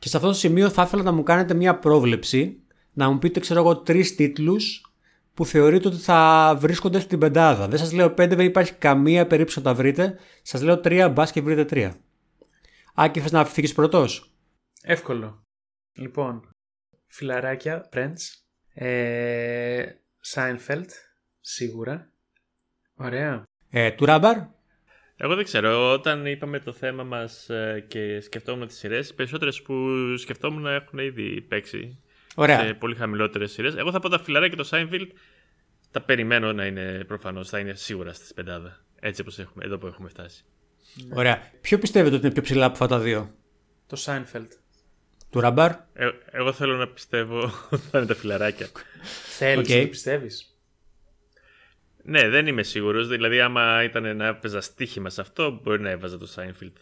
και σε αυτό το σημείο θα ήθελα να μου κάνετε μια πρόβλεψη, να μου πείτε, ξέρω εγώ, τρεις τίτλους που θεωρείτε ότι θα βρίσκονται στην πεντάδα. Δεν σας λέω πέντε, δεν υπάρχει καμία περίπτωση να τα βρείτε. Σας λέω τρία, μπας και βρείτε τρία. Άκη, θες να φύγεις πρώτος; Εύκολο. Λοιπόν, φιλαράκια, Friends, ε, Seinfeld, σίγουρα. Ωραία. Ε, του Ράμπαρ; Εγώ δεν ξέρω. Όταν είπαμε το θέμα μας και σκεφτόμουν τις σειρές, οι περισσότερες που σκεφτόμουν έχουν ήδη παίξει Ωραία. σε πολύ χαμηλότερες σειρές. Εγώ θα πω τα φιλαρά και το Seinfeld. Τα περιμένω να είναι προφανώς, θα είναι σίγουρα στη πεντάδα. Έτσι όπως έχουμε, εδώ που έχουμε φτάσει. Ωραία. Ποιο πιστεύετε ότι είναι πιο ψηλά από αυτά τα δύο, Το Seinfeld. Τουράμπαρ. Ε, εγώ θέλω να πιστεύω ότι θα είναι τα φιλαράκια. Θέλεις Οκ. να πιστεύεις; Ναι, δεν είμαι σίγουρος. Δηλαδή, άμα ήταν να έπαιζα στοίχημα σε αυτό, μπορεί να έβαζα το Seinfeld.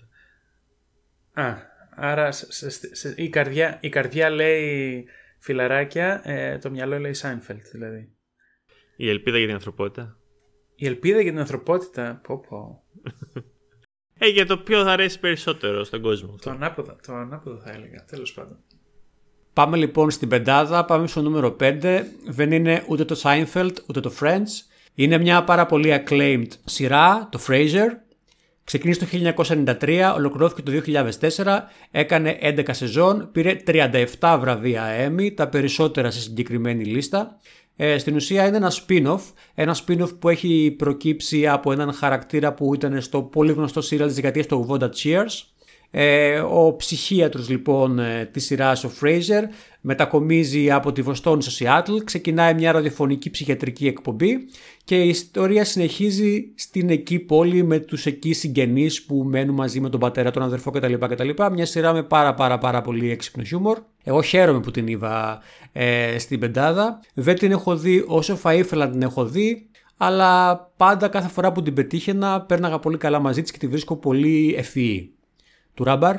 Α, άρα σε- σε- σε- η, καρδιά, η καρδιά λέει φιλαράκια, ε, το μυαλό λέει Seinfeld δηλαδή. Η ελπίδα για την ανθρωπότητα. Η ελπίδα για την ανθρωπότητα, πω πω, Ε, για το ποιο θα αρέσει περισσότερο στον κόσμο. το ανάποδο, το ανάποδο θα έλεγα, τέλος πάντων. Πάμε λοιπόν στην πεντάδα, πάμε στο νούμερο 5. Δεν είναι ούτε το Seinfeld ούτε το Friends. Είναι μια πάρα πολύ acclaimed σειρά, το Frasier. Ξεκίνησε το 1993, ολοκληρώθηκε το 2004, έκανε 11 σεζόν, πήρε 37 βραβεία Emmy, τα περισσότερα σε συγκεκριμένη λίστα. Ε, στην ουσία είναι ένα spin-off, ένα spin-off που έχει προκύψει από έναν χαρακτήρα που ήταν στο πολύ γνωστό serial της δεκαετίας του 80 Cheers. Ε, ο ψυχίατρος λοιπόν ε, της σειράς ο Fraser μετακομίζει από τη Βοστόνη στο Σιάτλ, ξεκινάει μια ραδιοφωνική ψυχιατρική εκπομπή και η ιστορία συνεχίζει στην εκεί πόλη με τους εκεί συγγενείς που μένουν μαζί με τον πατέρα, τον αδερφό κτλ. κτλ. Μια σειρά με πάρα πάρα πάρα πολύ έξυπνο χιούμορ. Εγώ χαίρομαι που την είδα ε, στην πεντάδα. Δεν την έχω δει όσο θα ήθελα να την έχω δει, αλλά πάντα κάθε φορά που την πετύχαινα πέρναγα πολύ καλά μαζί της και τη βρίσκω πολύ ευφυή. Τουράμπαρ.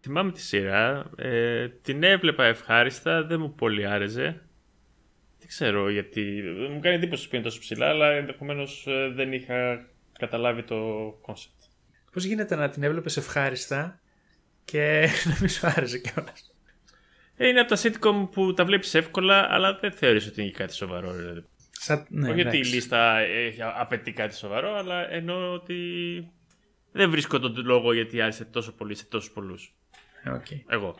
Θυμάμαι τη σειρά. Ε, την έβλεπα ευχάριστα, δεν μου πολύ άρεσε. Δεν ξέρω γιατί. Μου κάνει εντύπωση που είναι τόσο ψηλά, αλλά ενδεχομένως δεν είχα καταλάβει το κόνσεπτ. Πώς γίνεται να την έβλεπες ευχάριστα και να μην σου άρεσε κιόλας; Ε, είναι από τα sitcom που τα βλέπεις εύκολα, αλλά δεν θεωρείς ότι είναι κάτι σοβαρό. Δηλαδή. Σαν, ναι, Όχι ότι η εντάξει. λίστα έχει, απαιτεί κάτι σοβαρό, αλλά εννοώ ότι δεν βρίσκω τον λόγο γιατί άρεσε τόσο πολύ σε τόσους πολλούς. Ε, οκ. Εγώ.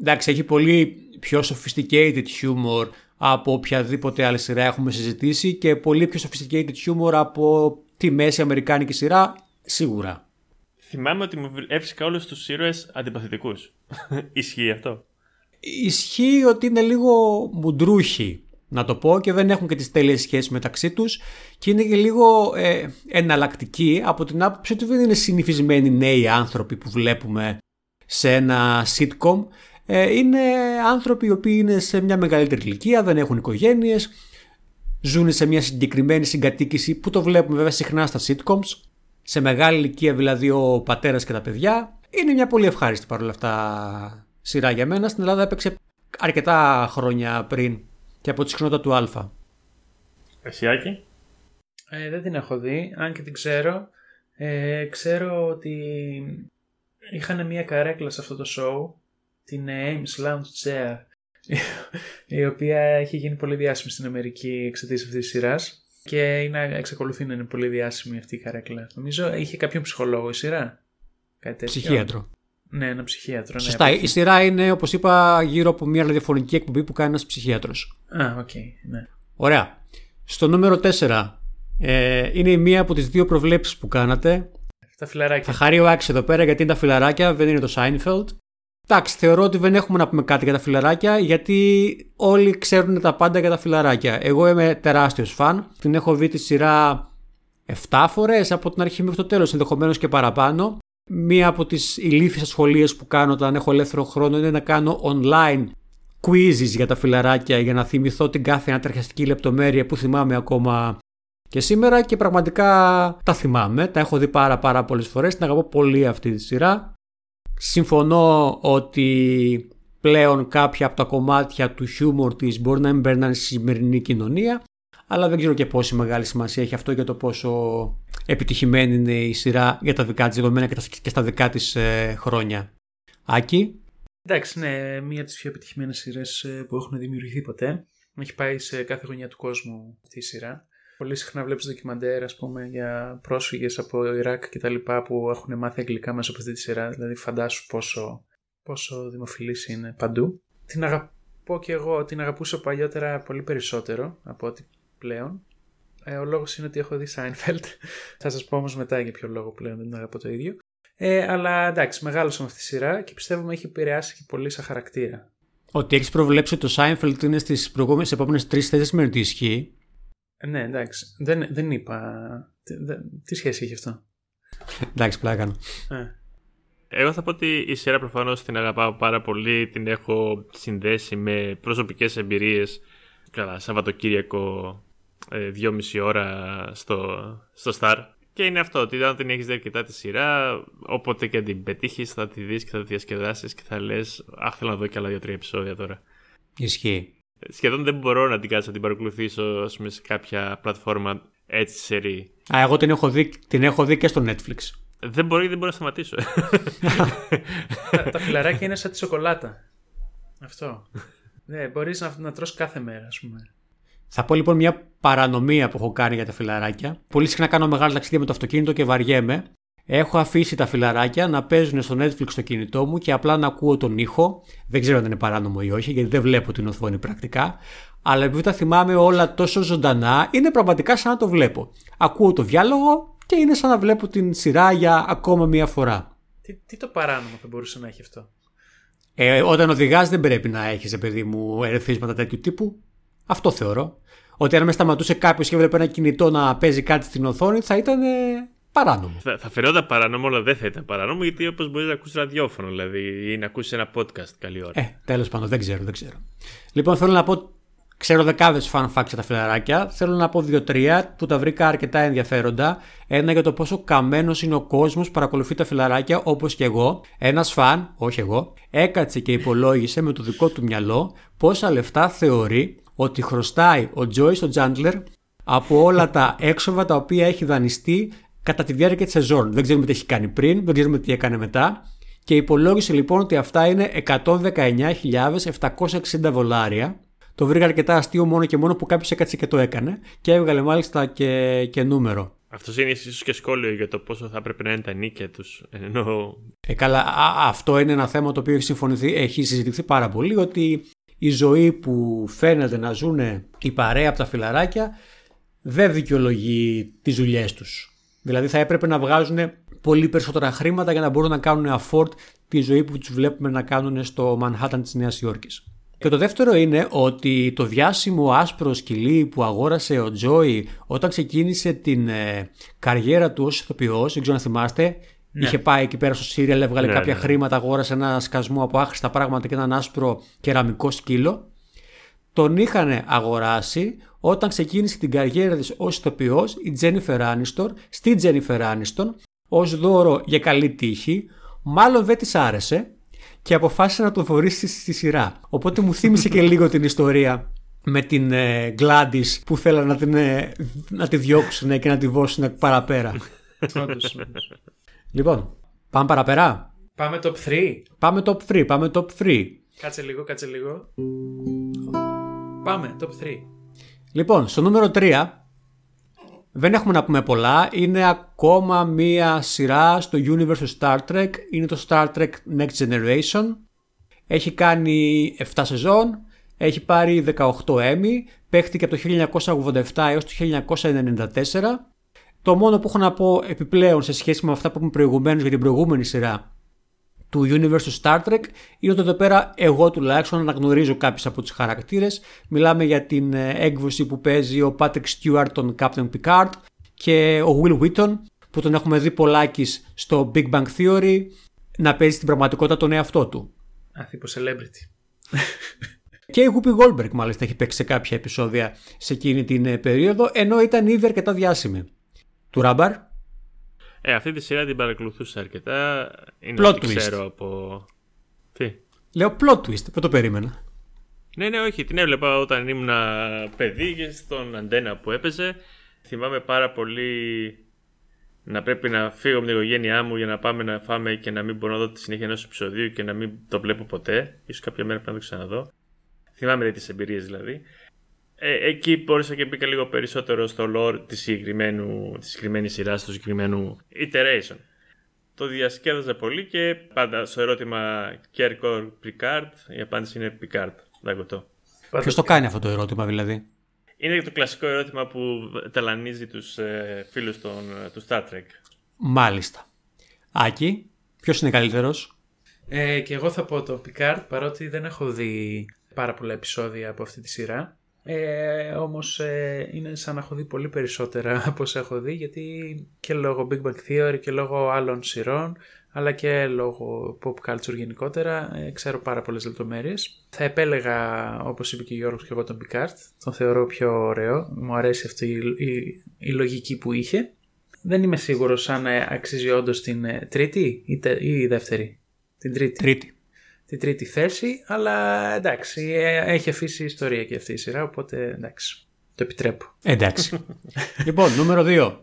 Εντάξει, έχει πολύ πιο sophisticated humor από οποιαδήποτε άλλη σειρά έχουμε συζητήσει και πολύ πιο sophisticated humor από τη μέση αμερικάνικη σειρά, σίγουρα. Θυμάμαι ότι μου έβρισκα όλους τους ήρωες αντιπαθητικούς. Ισχύει αυτό; Ισχύει ότι είναι λίγο μουντρούχοι, να το πω, και δεν έχουν και τις τέλειες σχέσεις μεταξύ τους και είναι και λίγο ε, εναλλακτικοί από την άποψη ότι δεν είναι συνηθισμένοι νέοι άνθρωποι που βλέπουμε σε ένα sitcom. Ε, είναι άνθρωποι οι οποίοι είναι σε μια μεγαλύτερη ηλικία, δεν έχουν οικογένειες, ζουν σε μια συγκεκριμένη συγκατοίκηση που το βλέπουμε βέβαια συχνά στα sitcoms, σε μεγάλη ηλικία δηλαδή ο πατέρας και τα παιδιά. Είναι μια πολύ ευχάριστη παρόλα αυτά σειρά για μένα. Στην Ελλάδα έπαιξε αρκετά χρόνια πριν και από τη συχνότητα του Α. Εσιάκι. Ε, δεν την έχω δει, αν και την ξέρω. Ε, ξέρω ότι είχαν μια καρέκλα σε αυτό το show, την ε, Ames Lounge Chair, η οποία έχει γίνει πολύ διάσημη στην Αμερική εξαιτίας αυτής της σειράς. Και είναι, εξακολουθεί να είναι πολύ διάσημη αυτή η καρέκλα. Νομίζω είχε κάποιον ψυχολόγο η σειρά. Κάτι τέτοιο. Ψυχίατρο. Ναι, ένα ψυχίατρο. Ναι, Σωστά. από Η εκεί. σειρά είναι, όπως είπα, γύρω από μια ραδιοφωνική εκπομπή που κάνει ένας ψυχίατρος. Α, οκ, ναι. Ωραία. Στο νούμερο 4 ε, είναι η μία από τις δύο προβλέψεις που κάνατε. Τα φιλαράκια. Θα χαρεί ο Άκης εδώ πέρα γιατί είναι τα φιλαράκια, δεν είναι το Seinfeld. Εντάξει, θεωρώ ότι δεν έχουμε να πούμε κάτι για τα φιλαράκια γιατί όλοι ξέρουν τα πάντα για τα φιλαράκια. Εγώ είμαι τεράστιος φαν. Την έχω δει τη σειρά 7 φορές από την αρχή μέχρι το τέλος, ενδεχομένως και παραπάνω. Μία από τις ηλίθιες ασχολίες που κάνω όταν έχω ελεύθερο χρόνο είναι να κάνω online quizzes για τα φιλαράκια για να θυμηθώ την κάθε ανατριχιαστική λεπτομέρεια που θυμάμαι ακόμα και σήμερα και πραγματικά τα θυμάμαι. Τα έχω δει πάρα πάρα πολλές φορές. Την αγαπώ πολύ αυτή τη σειρά. Συμφωνώ ότι πλέον κάποια από τα κομμάτια του χιούμορ της μπορεί να μην μπαίνουν στη σημερινή κοινωνία αλλά δεν ξέρω και πόση μεγάλη σημασία έχει αυτό για το πόσο επιτυχημένη είναι η σειρά για τα δικά της δεδομένα και τα- και στα δικά της ε, χρόνια. Άκη, Εντάξει, ναι, μία από τις πιο επιτυχημένες σειρές που έχουν δημιουργηθεί ποτέ. Έχει πάει σε κάθε γωνιά του κόσμου αυτή η σειρά. Πολύ συχνά βλέπεις ντοκιμαντέρ, ας πούμε, για πρόσφυγες από Ιράκ και τα λοιπά που έχουν μάθει αγγλικά μέσα από αυτή τη σειρά. Δηλαδή, φαντάσου πόσο, πόσο δημοφιλής είναι παντού. Την αγαπώ και εγώ, την αγαπούσα παλιότερα πολύ περισσότερο από ό,τι πλέον. Ε, ο λόγος είναι ότι έχω δει Seinfeld. Θα σας πω όμως μετά για ποιο λόγο πλέον δεν την αγαπώ το ίδιο. Ε, αλλά εντάξει, μεγάλωσα με αυτή τη σειρά και πιστεύω με έχει επηρεάσει και πολύ σαν χαρακτήρα. ότι έχεις προβλέψει ότι το Seinfeld είναι στις προηγούμενες επόμενες τρεις θέσεις με ότι ισχύει. Ε, ναι, εντάξει. Δεν, δεν είπα. Τι, δεν- τι σχέση έχει αυτό; Εντάξει, πλάκα κάνω. Ε, Εγώ θα πω ότι η σειρά προφανώς την αγαπάω πάρα πολύ, την έχω συνδέσει με προσωπικές εμπειρίες. Καλά, Σαββατοκύριακο, ε, δυόμιση ώρα στο, στο Star. Και είναι αυτό, ότι αν την έχεις δει αρκετά τη σειρά, όποτε και την πετύχεις θα τη δεις και θα τη διασκεδάσεις και θα λες «Αχ, θέλω να δω και άλλα δύο-τρία επεισόδια τώρα». Ισχύει. Σχεδόν δεν μπορώ να την κάτσω να την παρακολουθήσω ας πούμε, σε κάποια πλατφόρμα έτσι σερή. Α, εγώ την έχω δει, την έχω δει και στο Netflix. Δεν μπορώ, δεν μπορώ να σταματήσω. τα, τα φιλαράκια είναι σαν τη σοκολάτα. Αυτό. Ναι, μπορείς να, να τρως κάθε μέρα, ας πούμε. Θα πω λοιπόν μια παρανομία που έχω κάνει για τα φιλαράκια. Πολύ συχνά κάνω μεγάλα ταξίδια με το αυτοκίνητο και βαριέμαι. Έχω αφήσει τα φιλαράκια να παίζουν στο Netflix στο κινητό μου και απλά να ακούω τον ήχο. Δεν ξέρω αν είναι παράνομο ή όχι, γιατί δεν βλέπω την οθόνη πρακτικά. Αλλά επειδή τα θυμάμαι όλα τόσο ζωντανά, είναι πραγματικά σαν να το βλέπω. Ακούω το διάλογο και είναι σαν να βλέπω την σειρά για ακόμα μία φορά. Τι, τι το παράνομο θα μπορούσε να έχει αυτό; Ε, όταν οδηγάς, δεν πρέπει να έχεις, παιδί μου, ερεθίσματα τέτοιου τύπου. Αυτό θεωρώ. Ότι αν με σταματούσε κάποιος και έβλεπε ένα κινητό να παίζει κάτι στην οθόνη, θα ήταν ε, παράνομο. θα, θα φαινόταν παράνομο, αλλά δεν θα ήταν παράνομο, γιατί όπως μπορείς να ακούσεις ραδιόφωνο, δηλαδή, ή να ακούσεις ένα podcast καλή ώρα. Ε, τέλος πάντων, δεν ξέρω, δεν ξέρω. Λοιπόν, θέλω να πω. Ξέρω δεκάδες fun facts για τα φιλαράκια. Θέλω να πω δύο-τρία που τα βρήκα αρκετά ενδιαφέροντα. Ένα για το πόσο καμένος είναι ο κόσμος που παρακολουθεί τα φιλαράκια όπως και εγώ. Ένας φαν, όχι εγώ, έκατσε και υπολόγισε με το δικό του μυαλό πόσα λεφτά θεωρεί ότι χρωστάει ο Τζόι στο Τζάντλερ από όλα τα έξοδα τα οποία έχει δανειστεί κατά τη διάρκεια της σεζόν. Δεν ξέρουμε τι έχει κάνει πριν, δεν ξέρουμε τι έκανε μετά. Και υπολόγισε λοιπόν ότι αυτά είναι 119.760 δολάρια. Το βρήκα αρκετά αστείο μόνο και μόνο που κάποιος έκατσε και το έκανε. Και έβγαλε μάλιστα και, και νούμερο. Αυτός είναι ίσως και σχόλιο για το πόσο θα έπρεπε να είναι τα νίκια τους. Ενώ. Ε, καλά, α, αυτό είναι ένα θέμα το οποίο έχει, συμφωνηθεί, έχει συζητηθεί πάρα πολύ. Ότι η ζωή που φαίνεται να ζουν η παρέα από τα φιλαράκια δεν δικαιολογεί τις δουλειές τους. Δηλαδή θα έπρεπε να βγάζουν πολύ περισσότερα χρήματα για να μπορούν να κάνουν afford τη ζωή που τους βλέπουμε να κάνουν στο Manhattan της Νέας Υόρκης. Και το δεύτερο είναι ότι το διάσημο άσπρο σκυλί που αγόρασε ο Τζόι όταν ξεκίνησε την ε, καριέρα του ως ηθοποιός, δεν ξέρω αν θυμάστε, είχε πάει εκεί πέρα στο Σύριαλ, έβγαλε Ναι, κάποια ναι. χρήματα, αγόρασε ένα σκασμό από άχρηστα πράγματα και έναν άσπρο κεραμικό σκύλο. Τον είχαν αγοράσει όταν ξεκίνησε την καριέρα της ως ηθοποιός η Τζένιφερ Άνιστον στη Τζένιφερ Άνιστον ως δώρο για καλή τύχη. Μάλλον δεν της άρεσε και αποφάσισε να το φορήσει στη σειρά. Οπότε μου θύμισε και λίγο την ιστορία με την ε, Gladys που θέλανε να, την, ε, να τη διώξουν και να τη δώσουν παραπέρα. Όντως. λοιπόν, πάμε παραπέρα. Πάμε top 3. Πάμε top 3, πάμε top 3. Κάτσε λίγο, κάτσε λίγο. Πάμε, top 3. Λοιπόν, στο νούμερο 3 Δεν έχουμε να πούμε πολλά. Είναι ακόμα μία σειρά στο universe του Star Trek. Είναι το Star Trek Next Generation. Έχει κάνει 7 σεζόν. Έχει πάρει 18 Emmy. Παίχτηκε από το 1987 έως το 1994. Το μόνο που έχω να πω επιπλέον σε σχέση με αυτά που είπαμε προηγουμένως για την προηγούμενη σειρά του Universe του Star Trek είναι ότι εδώ πέρα εγώ τουλάχιστον αναγνωρίζω κάποιους από τους χαρακτήρες. Μιλάμε για την ε, έκδοση που παίζει ο Patrick Stewart τον Captain Picard και ο Will Wheaton που τον έχουμε δει πολλάκις στο Big Bang Theory να παίζει στην πραγματικότητα τον εαυτό του. Αθήπο celebrity. Και η Whoopi Goldberg μάλιστα έχει παίξει σε κάποια επεισόδια σε εκείνη την ε, περίοδο ενώ ήταν ήδη αρκετά διάσημη. Του Ράμπαρ. Ε, αυτή τη σειρά την παρακολουθούσα αρκετά. Είναι Plot ό,τι twist. ξέρω από... Τι; Λέω plot twist, δεν το περίμενα. Ναι, ναι, όχι. Την έβλεπα όταν ήμουν παιδί και στον αντένα που έπαιζε. Θυμάμαι πάρα πολύ να πρέπει να φύγω με την οικογένειά μου για να πάμε να φάμε και να μην μπορώ να δω τη συνέχεια ενός επεισοδίου και να μην το βλέπω ποτέ. Ίσως κάποια μέρα πρέπει να το ξαναδώ. Θυμάμαι τις εμπειρίες δηλαδή. Ε, εκεί μπόρεσα και μπήκα λίγο περισσότερο στο lore της, συγκεκριμένου, της συγκεκριμένης σειράς, του συγκεκριμένου iteration. Το διασκέδαζα πολύ και πάντα στο ερώτημα Kerkor Picard η απάντηση είναι Picard. Δαγκωτό. Ποιος το κάνει αυτό το ερώτημα δηλαδή; Είναι το κλασικό ερώτημα που ταλανίζει τους ε, φίλους των, του Star Trek. Μάλιστα. Άκη, ποιος είναι καλύτερος; Ε, και εγώ θα πω το Picard παρότι δεν έχω δει πάρα πολλά επεισόδια από αυτή τη σειρά. Ε, όμως ε, είναι σαν να έχω δει πολύ περισσότερα από όσα έχω δει γιατί και λόγω Big Bang Theory και λόγω άλλων σειρών αλλά και λόγω pop culture γενικότερα ε, ξέρω πάρα πολλές λεπτομέρειες. Θα επέλεγα όπως είπε και ο Γιώργος και εγώ τον Picard, τον θεωρώ πιο ωραίο, μου αρέσει αυτή η, η- η λογική που είχε. Δεν είμαι σίγουρος αν ε, αξίζει όντως την ε, τρίτη ή, τε- ή η δεύτερη. Την τρίτη Τρίτη. Την τρίτη θέση, αλλά εντάξει, ε, έχει αφήσει ιστορία και αυτή η σειρά, οπότε εντάξει, το επιτρέπω. Εντάξει. λοιπόν, νούμερο 2.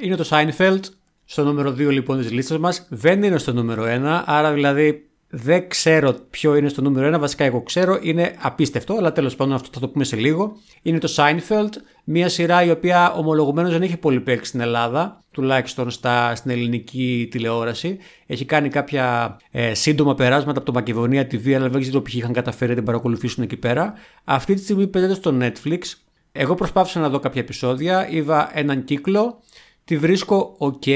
Είναι το Seinfeld. Στο νούμερο 2 λοιπόν της λίστας μας. Δεν είναι στο νούμερο 1. Άρα δηλαδή δεν ξέρω ποιο είναι στο νούμερο 1. Βασικά εγώ ξέρω. Είναι απίστευτο. Αλλά τέλος πάντων αυτό θα το πούμε σε λίγο. Είναι το Seinfeld. Μια σειρά η οποία ομολογουμένως δεν έχει πολύ παίξει στην Ελλάδα. Τουλάχιστον στα, στην ελληνική τηλεόραση. Έχει κάνει κάποια ε, σύντομα περάσματα από το Μακεδονία TV. Αλλά δεν ξέρω ποιοι είχαν καταφέρει να την παρακολουθήσουν εκεί πέρα. Αυτή τη στιγμή παίζεται στο Netflix. Εγώ προσπάθησα να δω κάποια επεισόδια, είδα έναν κύκλο, τη βρίσκω ok,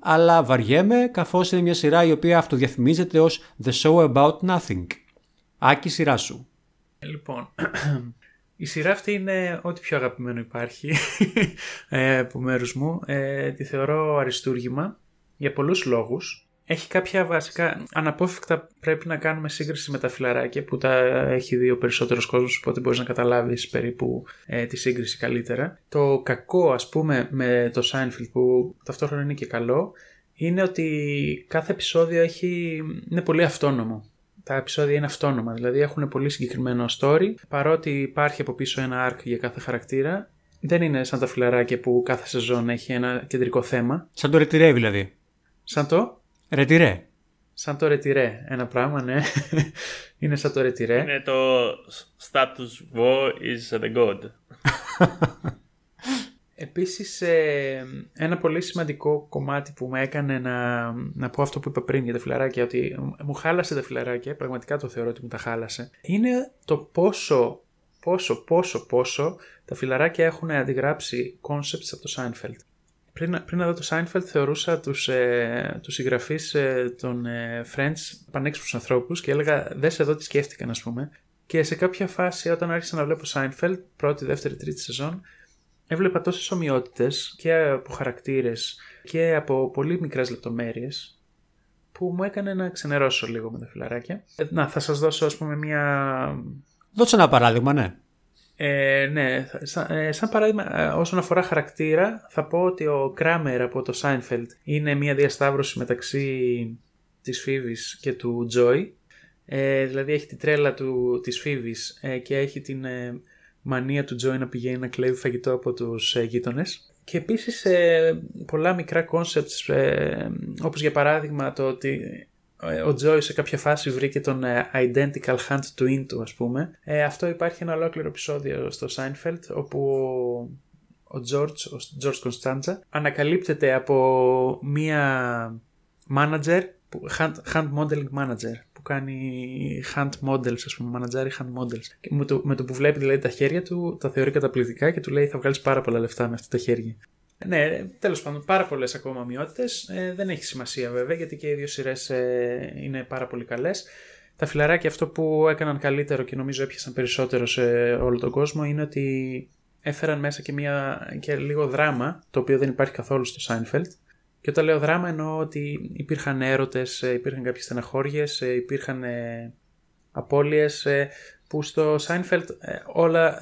αλλά βαριέμαι καθώς είναι μια σειρά η οποία αυτοδιαφημίζεται ως The Show About Nothing. Άκη σειρά σου. Λοιπόν, η σειρά αυτή είναι ό,τι πιο αγαπημένο υπάρχει ε, από μέρους μου. Ε, τη θεωρώ αριστούργημα για πολλούς λόγους. Έχει κάποια βασικά αναπόφευκτα πρέπει να κάνουμε σύγκριση με τα φιλαράκια που τα έχει δει ο περισσότερος κόσμος οπότε μπορείς να καταλάβεις περίπου ε, τη σύγκριση καλύτερα. Το κακό ας πούμε με το Seinfeld που ταυτόχρονα είναι και καλό είναι ότι κάθε επεισόδιο έχει, είναι πολύ αυτόνομο τα επεισόδια είναι αυτόνομα, δηλαδή έχουν πολύ συγκεκριμένο story. Παρότι υπάρχει από πίσω ένα arc για κάθε χαρακτήρα, δεν είναι σαν τα φιλαράκια που κάθε σεζόν έχει ένα κεντρικό θέμα. Σαν το ρετυρέ δηλαδή. Σαν το, Ρετυρέ. σαν το ρετυρέ, ένα πράγμα, ναι. είναι σαν το ρετυρέ. Είναι το status quo is the god. Επίσης, ε, ένα πολύ σημαντικό κομμάτι που με έκανε να, να πω αυτό που είπα πριν για τα φιλαράκια, ότι μου χάλασε τα φιλαράκια, πραγματικά το θεωρώ ότι μου τα χάλασε, είναι το πόσο, πόσο, πόσο, πόσο τα φιλαράκια έχουν αντιγράψει concepts από το Seinfeld. Πριν, να- πριν να δω το Seinfeld θεωρούσα τους, ε, τους συγγραφείς ε, των ε, Friends πανέξυπνους ανθρώπους και έλεγα δες εδώ τι σκέφτηκαν ας πούμε. Και σε κάποια φάση όταν άρχισα να βλέπω Seinfeld, πρώτη, δεύτερη, τρίτη σεζόν, έβλεπα τόσες ομοιότητες και από χαρακτήρες και από πολύ μικρές λεπτομέρειες που μου έκανε να ξενερώσω λίγο με τα φιλαράκια. Ε, να, θα σας δώσω ας πούμε μια... Δώσε ένα παράδειγμα, ναι. Ε, ναι, θα- σαν, ε, σαν παράδειγμα ε, όσον αφορά χαρακτήρα θα πω ότι ο Κράμερ από το Seinfeld είναι μια διασταύρωση μεταξύ της Φίβης και του Τζόι. Ε, δηλαδή έχει τη τρέλα του, της Φίβης ε, και έχει την ε, μανία του Τζόι να πηγαίνει να κλέβει φαγητό από τους ε, γείτονες. Και επίσης ε, πολλά μικρά concepts ε, όπως για παράδειγμα το ότι ε, ο Τζόι σε κάποια φάση βρήκε τον ε, identical hand twin του ας πούμε. Ε, αυτό υπάρχει ένα ολόκληρο επεισόδιο στο Seinfeld όπου ο George, ο George Constanza, ανακαλύπτεται από μία manager, hand, hand modeling manager, που κάνει hand models, ας πούμε, manager hand models. Και με, το, με το που βλέπει δηλαδή τα χέρια του, τα θεωρεί καταπληκτικά και του λέει θα βγάλεις πάρα πολλά λεφτά με αυτά τα χέρια. Ναι, τέλος πάντων, πάρα πολλές ακόμα ομοιότητες. Ε, δεν έχει σημασία βέβαια, γιατί και οι δύο σειρές ε, είναι πάρα πολύ καλές. Τα φιλαράκια αυτό που έκαναν καλύτερο και νομίζω έπιασαν περισσότερο σε όλο τον κόσμο είναι ότι έφεραν μέσα και, μια, και λίγο δράμα, το οποίο δεν υπάρχει καθόλου στο Seinfeld. Και όταν λέω δράμα εννοώ ότι υπήρχαν έρωτες, ε, υπήρχαν κάποιες στεναχώριες, ε, υπήρχαν ε, απώλειες που στο Seinfeld όλα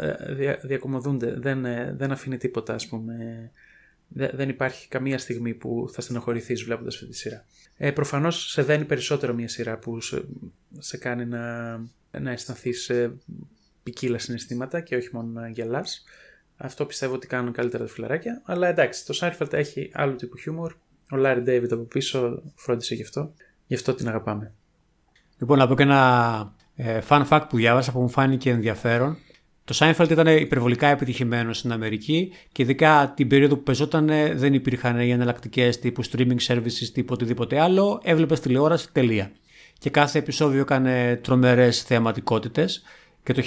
διακομωδούνται, δεν, δεν αφήνει τίποτα ας πούμε δεν υπάρχει καμία στιγμή που θα στενοχωρηθείς βλέποντας αυτή τη σειρά. Ε, Προφανώς σε δένει περισσότερο μια σειρά που σε, σε κάνει να, να αισθανθείς ποικίλα συναισθήματα και όχι μόνο να γελάς. Αυτό πιστεύω ότι κάνουν καλύτερα τα φιλαράκια. Αλλά εντάξει, το Σάιρφελτ έχει άλλο τύπου χιούμορ. Ο Λάρι Ντέιβιτ από πίσω φρόντισε γι' αυτό. Γι' αυτό την αγαπάμε. Λοιπόν, να πω και ένα ε, fun fact που διάβασα που μου φάνηκε ενδιαφέρον. Το Seinfeld ήταν υπερβολικά επιτυχημένο στην Αμερική και ειδικά την περίοδο που πεζόταν δεν υπήρχαν οι εναλλακτικές τύπου streaming services τύπου οτιδήποτε άλλο. Έβλεπες τηλεόραση τελεία. Και κάθε επεισόδιο έκανε τρομερές θεαματικότητες. Και το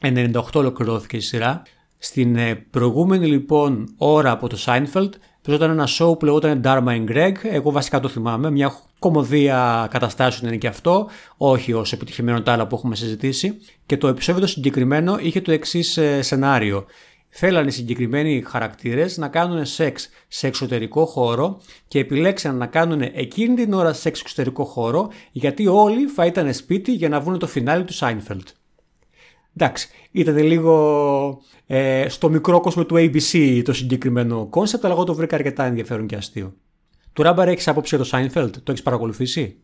1998 ολοκληρώθηκε η σειρά. Στην ε, προηγούμενη λοιπόν ώρα από το Seinfeld παίζονταν ένα show που λεγόταν Dharma and Greg. Εγώ βασικά το θυμάμαι. Μια κωμωδία καταστάσεων είναι και αυτό. Όχι τόσο επιτυχημένο τα άλλα που έχουμε συζητήσει. Και το επεισόδιο το συγκεκριμένο είχε το εξής ε, σενάριο. Θέλαν οι συγκεκριμένοι χαρακτήρες να κάνουν σεξ σε εξωτερικό χώρο και επιλέξαν να κάνουν εκείνη την ώρα σεξ σε εξωτερικό χώρο γιατί όλοι θα ήταν σπίτι για να δουν το φινάλε του Seinfeld. Εντάξει, ήταν λίγο ε, στο μικρόκοσμο του ABC το συγκεκριμένο κόνσεπτ, αλλά εγώ το βρήκα αρκετά ενδιαφέρον και αστείο. Του Ράμπαρ έχεις άποψη για το Seinfeld, το έχεις παρακολουθήσει;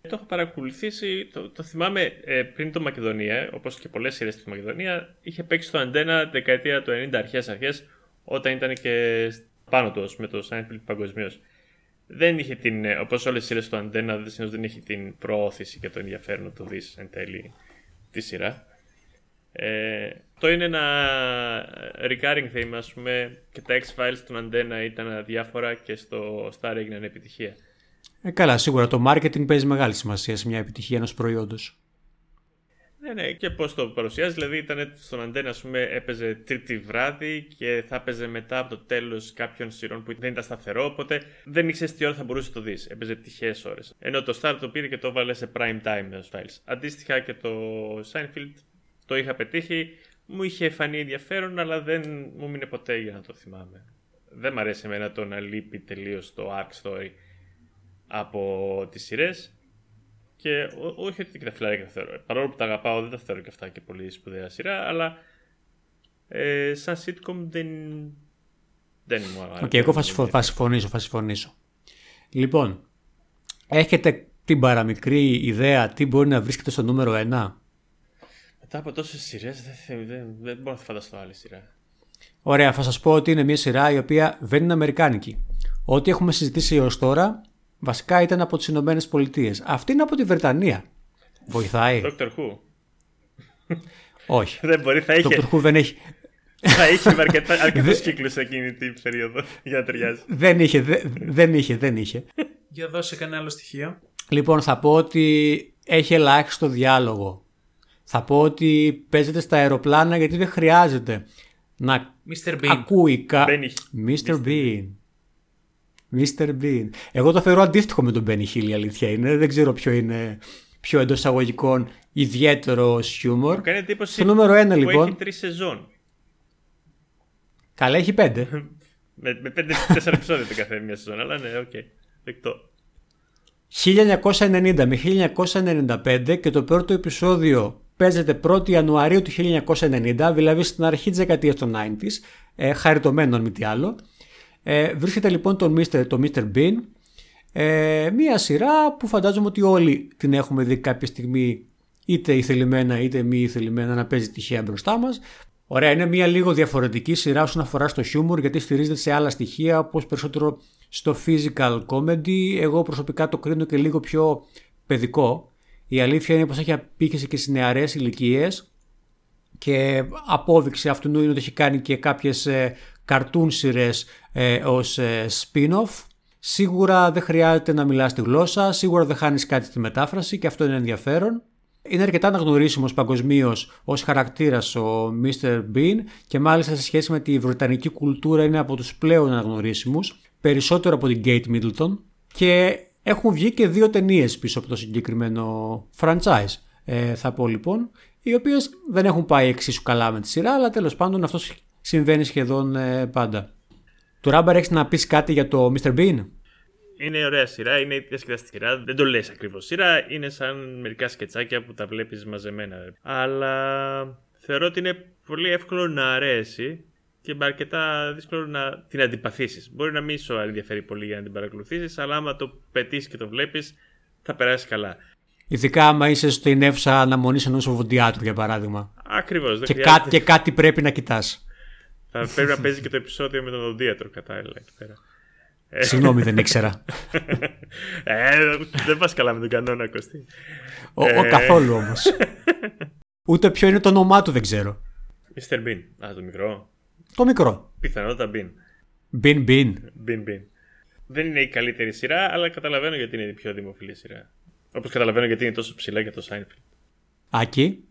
Το έχω παρακολουθήσει, το, το θυμάμαι ε, πριν το Μακεδονία, όπως και πολλές σειρές στη Μακεδονία, είχε παίξει το αντένα δεκαετία του 90 αρχέ-αρχέ, όταν ήταν και πάνω τους με το Seinfeld παγκοσμίως. Δεν είχε την, ε, όπως όλες οι σειρές του αντένα, δεν είχε την προώθηση και το ενδιαφέρον να το δεις εν τέλει τη σειρά. Ε, το είναι ένα recurring theme, ας πούμε, και τα X-Files του Αντένα ήταν αδιάφορα και στο Star έγιναν επιτυχία. Ε, καλά, σίγουρα το marketing παίζει μεγάλη σημασία σε μια επιτυχία ενός προϊόντος. Ναι, ναι, και πώς το παρουσιάζει. Δηλαδή, ήταν στον Αντένα, ας πούμε, έπαιζε τρίτη βράδυ και θα έπαιζε μετά από το τέλος κάποιων σειρών που δεν ήταν σταθερό. Οπότε δεν ήξερες τι ώρα θα μπορούσες να το δεις. Έπαιζε τυχαίες ώρες. Ενώ το Star το πήρε και το βάλε σε prime time με files. Αντίστοιχα και το Seinfeld το είχα πετύχει, μου είχε φανεί ενδιαφέρον, αλλά δεν μου έμεινε ποτέ για να το θυμάμαι. Δεν μ' αρέσει εμένα το να λείπει τελείως το arc story από τις σειρές. Και όχι ότι και τα φιλαράκια τα θεωρώ. Παρόλο που τα αγαπάω, δεν τα θεωρώ και αυτά και πολύ σπουδαία σειρά, αλλά ε, σαν sitcom δεν, δεν μου αρέσει. Οκ, εγώ θα συμφωνήσω, θα συμφωνήσω. Λοιπόν, έχετε την παραμικρή ιδέα τι μπορεί να βρίσκεται στο νούμερο 1. Μετά από τόσες σειρές δεν, δεν, δεν μπορώ να φανταστώ άλλη σειρά. Ωραία, θα σας πω ότι είναι μια σειρά η οποία δεν είναι Αμερικάνικη. Ό,τι έχουμε συζητήσει έως τώρα βασικά ήταν από τις Ηνωμένες Πολιτείες. Αυτή είναι από τη Βρετανία. Βοηθάει. Doctor Who. Όχι. δεν μπορεί, θα είχε. Doctor Who δεν έχει. θα είχε αρκετούς κύκλους εκείνη την περίοδο για να ταιριάζει. δεν είχε, δεν είχε, δεν είχε. Για δώσε κανένα άλλο στοιχείο. Λοιπόν, θα πω ότι έχει ελάχιστο διάλογο. Θα πω ότι παίζεται στα αεροπλάνα γιατί δεν χρειάζεται να Mr. Bean. ακούει κα... Mr. Bean. Mr. Bean. Εγώ το θεωρώ αντίστοιχο με τον Benny Hill η αλήθεια είναι. Δεν ξέρω ποιο είναι πιο εντός εισαγωγικών ιδιαίτερο χιούμορ. Μου κάνει εντύπωση Στο νούμερο 1 λοιπόν. Έχει τρεις σεζόν. Καλά, έχει πέντε. με, με πέντε-τέσσερα επεισόδια το καθένα μια σεζόν, αλλά ναι, οκ. Okay. Δεκτό. 1990 με 1995 και το πρώτο επεισόδιο παίζεται 1η Ιανουαρίου του 1990, δηλαδή στην αρχή της δεκαετίας των 90s, ε, χαριτωμένο αν μη τι άλλο. Ε, βρίσκεται λοιπόν το Mr. Το Mr. Bean, ε, μία σειρά που φαντάζομαι ότι όλοι την έχουμε δει κάποια στιγμή είτε ηθελημένα είτε μη ηθελημένα να παίζει τυχαία μπροστά μας. Ωραία, είναι μια λίγο διαφορετική σειρά όσον αφορά στο χιούμορ γιατί στηρίζεται σε άλλα στοιχεία όπως περισσότερο στο physical comedy. Εγώ προσωπικά το κρίνω και λίγο πιο παιδικό η αλήθεια είναι πως έχει απήχηση και στις νεαρές ηλικίες και απόδειξη αυτού είναι ότι έχει κάνει και κάποιες ε, καρτούν σειρές ε, ως ε, spin-off. Σίγουρα δεν χρειάζεται να μιλάς τη γλώσσα, σίγουρα δεν χάνεις κάτι στη μετάφραση και αυτό είναι ενδιαφέρον. Είναι αρκετά αναγνωρίσιμος παγκοσμίως ως χαρακτήρας ο Mr. Bean και μάλιστα σε σχέση με τη βρετανική κουλτούρα είναι από τους πλέον αναγνωρίσιμους, περισσότερο από την Kate Middleton. Και έχουν βγει και δύο ταινίες πίσω από το συγκεκριμένο franchise, ε, θα πω λοιπόν, οι οποίες δεν έχουν πάει εξίσου καλά με τη σειρά, αλλά τέλος πάντων αυτό συμβαίνει σχεδόν ε, πάντα. Του Ράμπερ έχεις να πεις κάτι για το Mr. Bean; Είναι ωραία σειρά, είναι διασκεδαστική σειρά. Δεν το λες ακριβώς σειρά, είναι σαν μερικά σκετσάκια που τα βλέπεις μαζεμένα. Αλλά θεωρώ ότι είναι πολύ εύκολο να αρέσει και με αρκετά δύσκολο να την αντιπαθήσεις. Μπορεί να μην σου ενδιαφέρει πολύ για να την παρακολουθήσεις, αλλά άμα το πετύχεις και το βλέπεις, θα περάσει καλά. Ειδικά άμα είσαι στην αίθουσα αναμονής ενός οβοντιάτρου, για παράδειγμα. Ακριβώς. Και, κάτι, και κάτι πρέπει να κοιτάς. Θα πρέπει να παίζει και το επεισόδιο με τον οδοντίατρο κατάλληλα εκεί πέρα. Συγγνώμη, δεν ήξερα. ε, δεν πας καλά με τον κανόνα, Κωστή. Ο, ο καθόλου όμως. Ούτε ποιο είναι το όνομά του δεν ξέρω. Mr. Bean. Α, το μικρό. Το μικρό. Πιθανότατα Bean. Bean Bean. Bean Bean. Δεν είναι η καλύτερη σειρά, αλλά καταλαβαίνω γιατί είναι η πιο δημοφιλή σειρά. Όπως καταλαβαίνω γιατί είναι τόσο ψηλά για το Seinfeld. Άκη.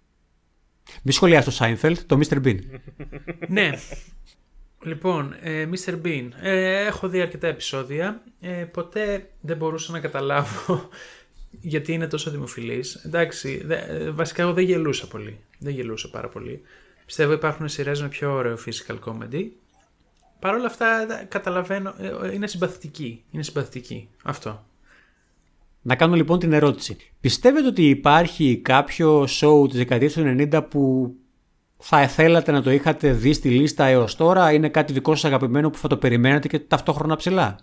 Μη σχολιάσει το Seinfeld, το Mr. Bean. ναι. Λοιπόν, ε, Mr. Bean. Ε, έχω δει αρκετά επεισόδια. Ε, ποτέ δεν μπορούσα να καταλάβω γιατί είναι τόσο δημοφιλής. Εντάξει, δε, ε, βασικά εγώ δεν γελούσα πολύ. Δεν γελούσα πάρα πολύ. Πιστεύω υπάρχουν σειρές με πιο ωραίο physical comedy. Παρ' όλα αυτά καταλαβαίνω, ε, είναι συμπαθητική. Είναι συμπαθητική. Αυτό. Να κάνω λοιπόν την ερώτηση. Πιστεύετε ότι υπάρχει κάποιο show της δεκαετίας του 90 που θα θέλατε να το είχατε δει στη λίστα έως τώρα, είναι κάτι δικό σας αγαπημένο που θα το περιμένετε και ταυτόχρονα ψηλά;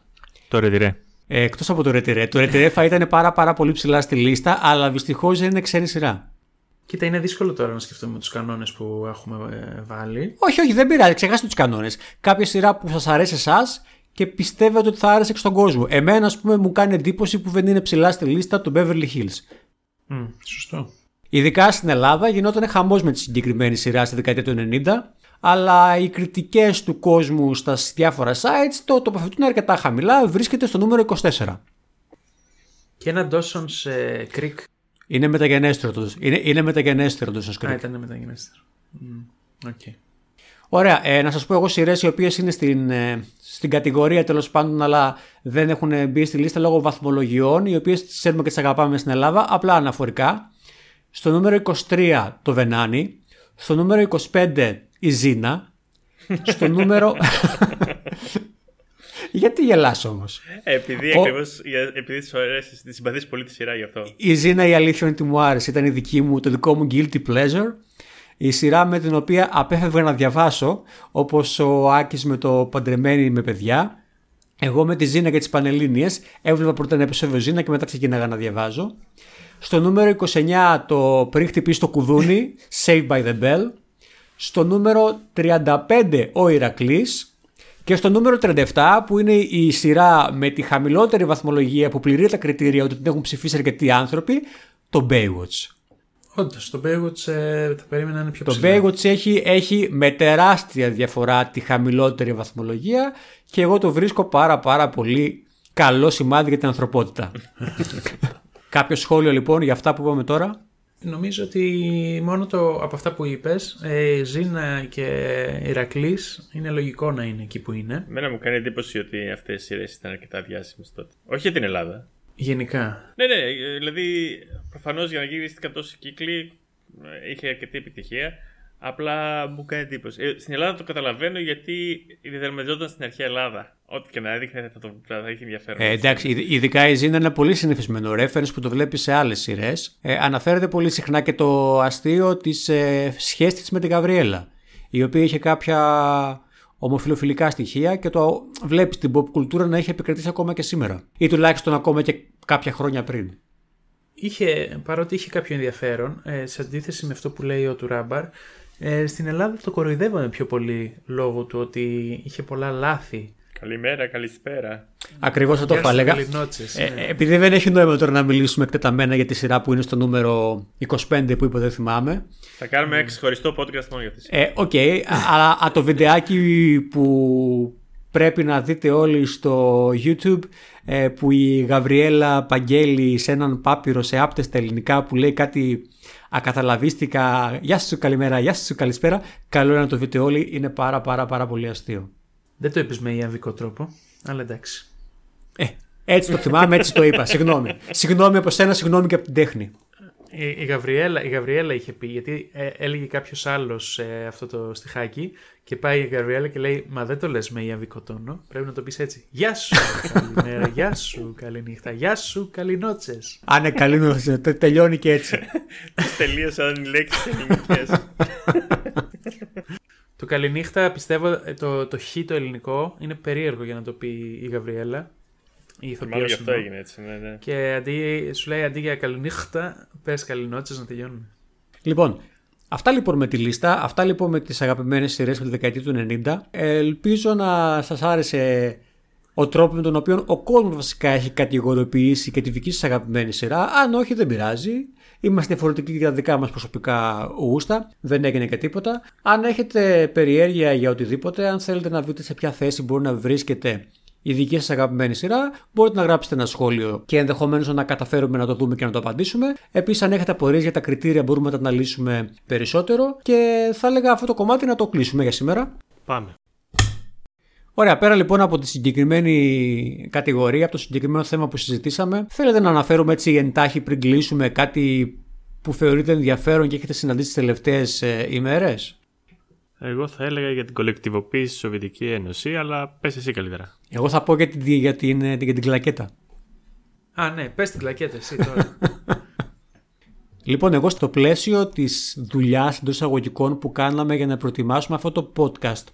Το Ρετυρέ. Ε, Εκτός από το Ρετυρέ. Το Ρετυρέ θα ήταν πάρα, πάρα πολύ ψηλά στη λίστα, αλλά δυστυχώς δεν είναι ξένη σειρά. Κοίτα, είναι δύσκολο τώρα να σκεφτούμε τους κανόνες που έχουμε ε, βάλει. Όχι, όχι, δεν πειράζει. Ξεχάστε τους κανόνες. Κάποια σειρά που σας αρέσει εσάς και πιστεύετε ότι θα άρεσε και στον κόσμο. Εμένα, ας πούμε, μου κάνει εντύπωση που δεν είναι ψηλά στη λίστα του Beverly Hills. Mm, σωστό. Ειδικά στην Ελλάδα γινόταν χαμός με τη συγκεκριμένη σειρά στη δεκαετία του 90, αλλά οι κριτικές του κόσμου στα διάφορα sites το τοποθετούν αρκετά χαμηλά, βρίσκεται στο νούμερο 24. Και ένα Dawson's Creek. Είναι μεταγενέστερος το είναι, είναι μεταγενέστερος το Creek. Α, ήταν μεταγενέστερο. Mm, okay. Ωραία, ε, να σας πω εγώ σειρές οι οποίες είναι στην, ε, στην κατηγορία τέλος πάντων αλλά δεν έχουν μπει στη λίστα λόγω βαθμολογιών οι οποίες τις ξέρουμε και τις αγαπάμε στην Ελλάδα απλά αναφορικά στο νούμερο 23 το Βενάνι. Στο νούμερο 25 η Ζήνα. Στο νούμερο... Γιατί γελάς όμως; Επειδή Ο... ακριβώς, επειδή τις ωραίες, τις συμπαθείς πολύ τη σειρά γι' αυτό. Η Ζήνα η αλήθεια είναι ότι μου άρεσε. Ήταν η δική μου, το δικό μου guilty pleasure. Η σειρά με την οποία απέφευγα να διαβάσω, όπως ο Άκης με το παντρεμένη με παιδιά. Εγώ με τη Ζήνα και τις Πανελλήνιες έβλεπα πρώτα ένα επεισόδιο Ζήνα και μετά ξεκίναγα να διαβάζω. Στο νούμερο 29 το πριν χτυπήσει το κουδούνι, Saved by the Bell. Στο νούμερο 35 ο Ηρακλής. Και στο νούμερο 37 που είναι η σειρά με τη χαμηλότερη βαθμολογία που πληρεί τα κριτήρια ότι την έχουν ψηφίσει αρκετοί άνθρωποι, το Baywatch. Όντως, το Baywatch ε, θα περίμενα να είναι πιο ψηλό. Το Baywatch έχει, έχει με τεράστια διαφορά τη χαμηλότερη βαθμολογία και εγώ το βρίσκω πάρα πάρα πολύ καλό σημάδι για την ανθρωπότητα. Κάποιο σχόλιο λοιπόν για αυτά που είπαμε τώρα; Νομίζω ότι μόνο το, από αυτά που είπες, ε, Ζήνα και Ηρακλής είναι λογικό να είναι εκεί που είναι. Μένα μου κάνει εντύπωση ότι αυτές οι σειρές ήταν αρκετά διάσημες τότε. Όχι για την Ελλάδα. Γενικά. Ναι, ναι, δηλαδή προφανώς για να γυρίστηκαν τόσοι κύκλοι ε, είχε αρκετή επιτυχία. Απλά μου κάνει εντύπωση. Ε, στην Ελλάδα το καταλαβαίνω γιατί διδερμεζόταν στην αρχαία Ελλάδα. Ό,τι και να έδειχνε θα, το, θα είχε ενδιαφέρον. Ε, εντάξει, ειδικά η Ζήνα είναι ένα πολύ συνηθισμένο reference που το βλέπεις σε άλλες σειρές. Ε, αναφέρεται πολύ συχνά και το αστείο της ε, σχέσης της με την Γαβριέλα. Η οποία είχε κάποια ομοφιλοφιλικά στοιχεία και το βλέπεις την pop κουλτούρα να έχει επικρατήσει ακόμα και σήμερα. Ή τουλάχιστον ακόμα και κάποια χρόνια πριν. Είχε, παρότι είχε κάποιο ενδιαφέρον, ε, σε αντίθεση με αυτό που λέει ο Τουράμπαρ, ε, στην Ελλάδα το κοροϊδεύαμε πιο πολύ λόγω του ότι είχε πολλά λάθη. Καλημέρα, καλησπέρα. Ακριβώς αυτό Γεια θα σου, έλεγα. Ελληνότσες, Ε, ναι. επειδή δεν έχει νόημα τώρα να μιλήσουμε εκτεταμένα για τη σειρά που είναι στο νούμερο 25 που είπε, δεν θυμάμαι. Θα κάνουμε ξεχωριστό podcast μόνο για αυτή. Ε, Οκ, α- αλλά α, το βιντεάκι που πρέπει να δείτε όλοι στο YouTube ε, που η Γαβριέλα Παγγέλη σε έναν πάπυρο σε άπτες στα ελληνικά που λέει κάτι ακαταλαβίστηκα «Γεια σου καλημέρα, γεια σου καλησπέρα» καλό είναι να το δείτε όλοι, είναι πάρα πάρα πάρα πολύ αστείο. Δεν το είπες με ιαβικό τρόπο, αλλά εντάξει. Ε, έτσι το θυμάμαι, έτσι το είπα, συγγνώμη. Συγγνώμη από σένα, συγγνώμη και από την τέχνη. Η, η, Γαβριέλα, η Γαβριέλα είχε πει, γιατί ε, έλεγε κάποιος άλλος αυτό το στιχάκι και πάει η Γαβριέλα και λέει Μα δεν το λες με ιαβικό τόνο. Πρέπει να το πεις έτσι. Γεια σου, καλημέρα, γεια σου, καληνύχτα, γεια σου, καληνότσες. Αν είναι καλή νόηση, τε- τελειώνει και έτσι. Τελείωσαν οι λέξει ελληνικέ. Το καληνύχτα πιστεύω ε, το, το χ το ελληνικό είναι περίεργο για να το πει η Γαβριέλα. Η ηθοποιός Μάλλον γι' αυτό εννοώ. έγινε έτσι. Ναι, ναι. Και αντί, σου λέει αντί για καληνύχτα, πες καληνότσες να τελειώνουμε. Λοιπόν, αυτά λοιπόν με τη λίστα, αυτά λοιπόν με τις αγαπημένες σειρές από τη δεκαετία του 90. Ελπίζω να σας άρεσε ο τρόπος με τον οποίο ο κόσμος βασικά έχει κατηγοριοποιήσει και τη δική σας αγαπημένη σειρά. Αν όχι δεν πειράζει. Είμαστε διαφορετικοί για τα δικά μας προσωπικά γούστα. Δεν έγινε και τίποτα. Αν έχετε περιέργεια για οτιδήποτε, αν θέλετε να βρείτε σε ποια θέση μπορεί να βρίσκεται η δική σας αγαπημένη σειρά, μπορείτε να γράψετε ένα σχόλιο και ενδεχομένως να καταφέρουμε να το δούμε και να το απαντήσουμε. Επίσης, αν έχετε απορίες για τα κριτήρια, μπορούμε να τα αναλύσουμε περισσότερο. Και θα έλεγα αυτό το κομμάτι να το κλείσουμε για σήμερα. Πάμε. Ωραία, πέρα λοιπόν από τη συγκεκριμένη κατηγορία, από το συγκεκριμένο θέμα που συζητήσαμε, θέλετε να αναφέρουμε έτσι εντάχει πριν κλείσουμε κάτι που θεωρείτε ενδιαφέρον και έχετε συναντήσει τις τελευταίες ημέρες; Εγώ θα έλεγα για την κολεκτιβοποίηση στη Σοβιετική Ένωση, αλλά πες εσύ καλύτερα. Εγώ θα πω για την, για την, για την κλακέτα. Α, ναι, πες την κλακέτα εσύ τώρα. Λοιπόν, εγώ στο πλαίσιο της δουλειάς εντός εισαγωγικών που κάναμε για να προετοιμάσουμε αυτό το podcast,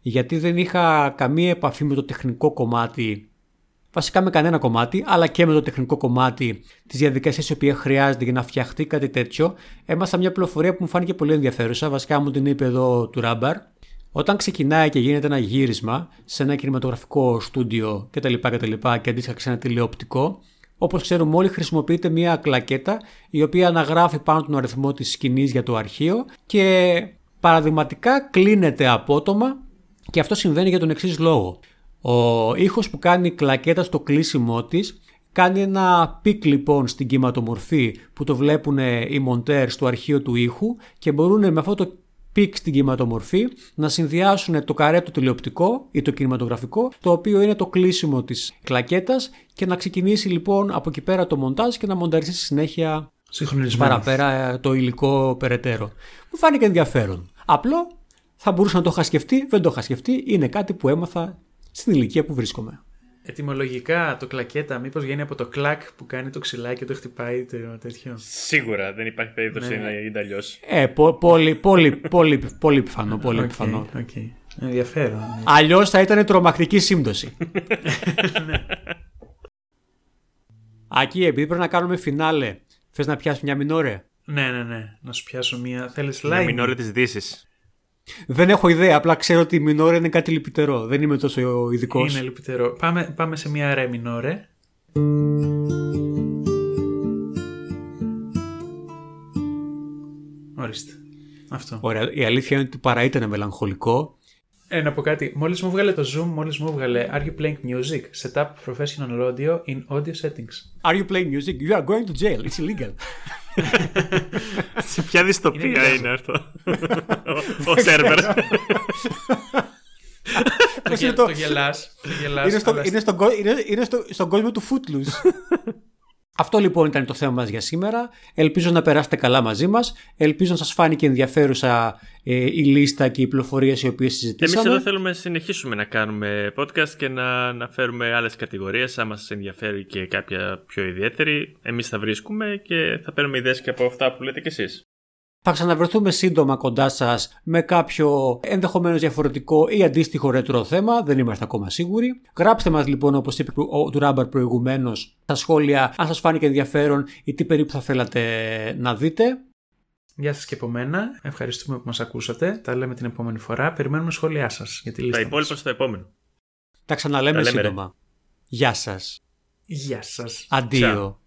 γιατί δεν είχα καμία επαφή με το τεχνικό κομμάτι, βασικά με κανένα κομμάτι, αλλά και με το τεχνικό κομμάτι της διαδικασίας η οποία χρειάζεται για να φτιαχτεί κάτι τέτοιο, έμαθα μια πληροφορία που μου φάνηκε πολύ ενδιαφέρουσα, βασικά μου την είπε εδώ του Ράμπαρ. Όταν ξεκινάει και γίνεται ένα γύρισμα σε ένα κινηματογραφικό στούντιο κτλ. κτλ και αντίστοιχα σε ένα τηλεοπτικό, Όπως ξέρουμε όλοι, χρησιμοποιείται μια κλακέτα η οποία αναγράφει πάνω τον αριθμό της σκηνής για το αρχείο και παραδειγματικά κλείνεται απότομα και αυτό συμβαίνει για τον εξής λόγο. Ο ήχος που κάνει η κλακέτα στο κλείσιμό της κάνει ένα peak λοιπόν στην κυματομορφή που το βλέπουν οι μοντέρ στο αρχείο του ήχου και μπορούν με αυτό το peak στην κυματομορφή να συνδυάσουν το καρέ το τηλεοπτικό ή το κινηματογραφικό το οποίο είναι το κλείσιμο της κλακέτας και να ξεκινήσει λοιπόν από εκεί πέρα το μοντάζ και να μονταριστεί στη συνέχεια Συγχρονισμένο. παραπέρα ε, το υλικό περαιτέρω. Μου φάνηκε ενδιαφέρον. Απλό, θα μπορούσα να το είχα σκεφτεί, δεν το είχα σκεφτεί, είναι κάτι που έμαθα στην ηλικία που βρίσκομαι. Ετυμολογικά το κλακέτα, μήπως βγαίνει από το κλακ που κάνει το ξυλάκι και το χτυπάει το τέτοιο; Σίγουρα δεν υπάρχει περίπτωση Ναι. να γίνεται αλλιώς. Ε, πο- πολύ, πολύ, πολύ, πολύ πιθανό, πολύ Οκ, πιθανό. οκ. Ενδιαφέρον. ναι. Αλλιώς θα ήταν τρομακτική σύμπτωση. Ακή, επειδή πρέπει να κάνουμε φινάλε, θες να πιάσεις μια μινόρε; Ναι, ναι, ναι. Να σου πιάσω μία. Θέλεις Να live. μην ώρα της Δύσης. Δεν έχω ιδέα, απλά ξέρω ότι η μινόρε είναι κάτι λυπητερό. Δεν είμαι τόσο ειδικός. Είναι λυπητερό. Πάμε, πάμε σε μία ρε μινόρε. Ορίστε. Αυτό. Ωραία, η αλήθεια είναι ότι παρά ήταν μελαγχολικό. Ε, να πω κάτι. Μόλις μου βγάλε το Zoom, μόλις μου βγάλε Are you playing music? Set up professional audio in audio settings. Are you playing music? You are going to jail. It's illegal. Σε ποια δυστοπία Είναι είναι αυτό; Ο σερβερ. το, Πώς γε, είναι το- το γελάς, το γελάς, είναι, στο, αλλά είναι, στον, κο- είναι, είναι στο, στον κόσμο του Footloose. Αυτό λοιπόν ήταν το θέμα μας για σήμερα. Ελπίζω να περάσετε καλά μαζί μας. Ελπίζω να σας φάνηκε ενδιαφέρουσα ε, η λίστα και οι πληροφορίες οι οποίες Εμείς συζητήσαμε. εδώ θέλουμε να συνεχίσουμε να κάνουμε podcast και να, να φέρουμε άλλες κατηγορίες. Αν σας ενδιαφέρει και κάποια πιο ιδιαίτερη, εμείς θα βρίσκουμε και θα παίρνουμε ιδέες και από αυτά που λέτε κι εσείς. Θα ξαναβρεθούμε σύντομα κοντά σας με κάποιο ενδεχομένως διαφορετικό ή αντίστοιχο ρετρό θέμα, δεν είμαστε ακόμα σίγουροι. Γράψτε μας λοιπόν όπως είπε ο του Ράμπαρ προηγουμένως στα σχόλια αν σας φάνηκε ενδιαφέρον ή τι περίπου θα θέλατε να δείτε. Γεια σας και από μένα. Ευχαριστούμε που μας ακούσατε. Τα λέμε την επόμενη φορά. Περιμένουμε σχόλιά σας για τη λίστα Τα μας. υπόλοιπα στο επόμενο. Τα ξαναλέμε Τα λέμε, ρε. σύντομα. Γεια σας. Γεια σας. Αντίο.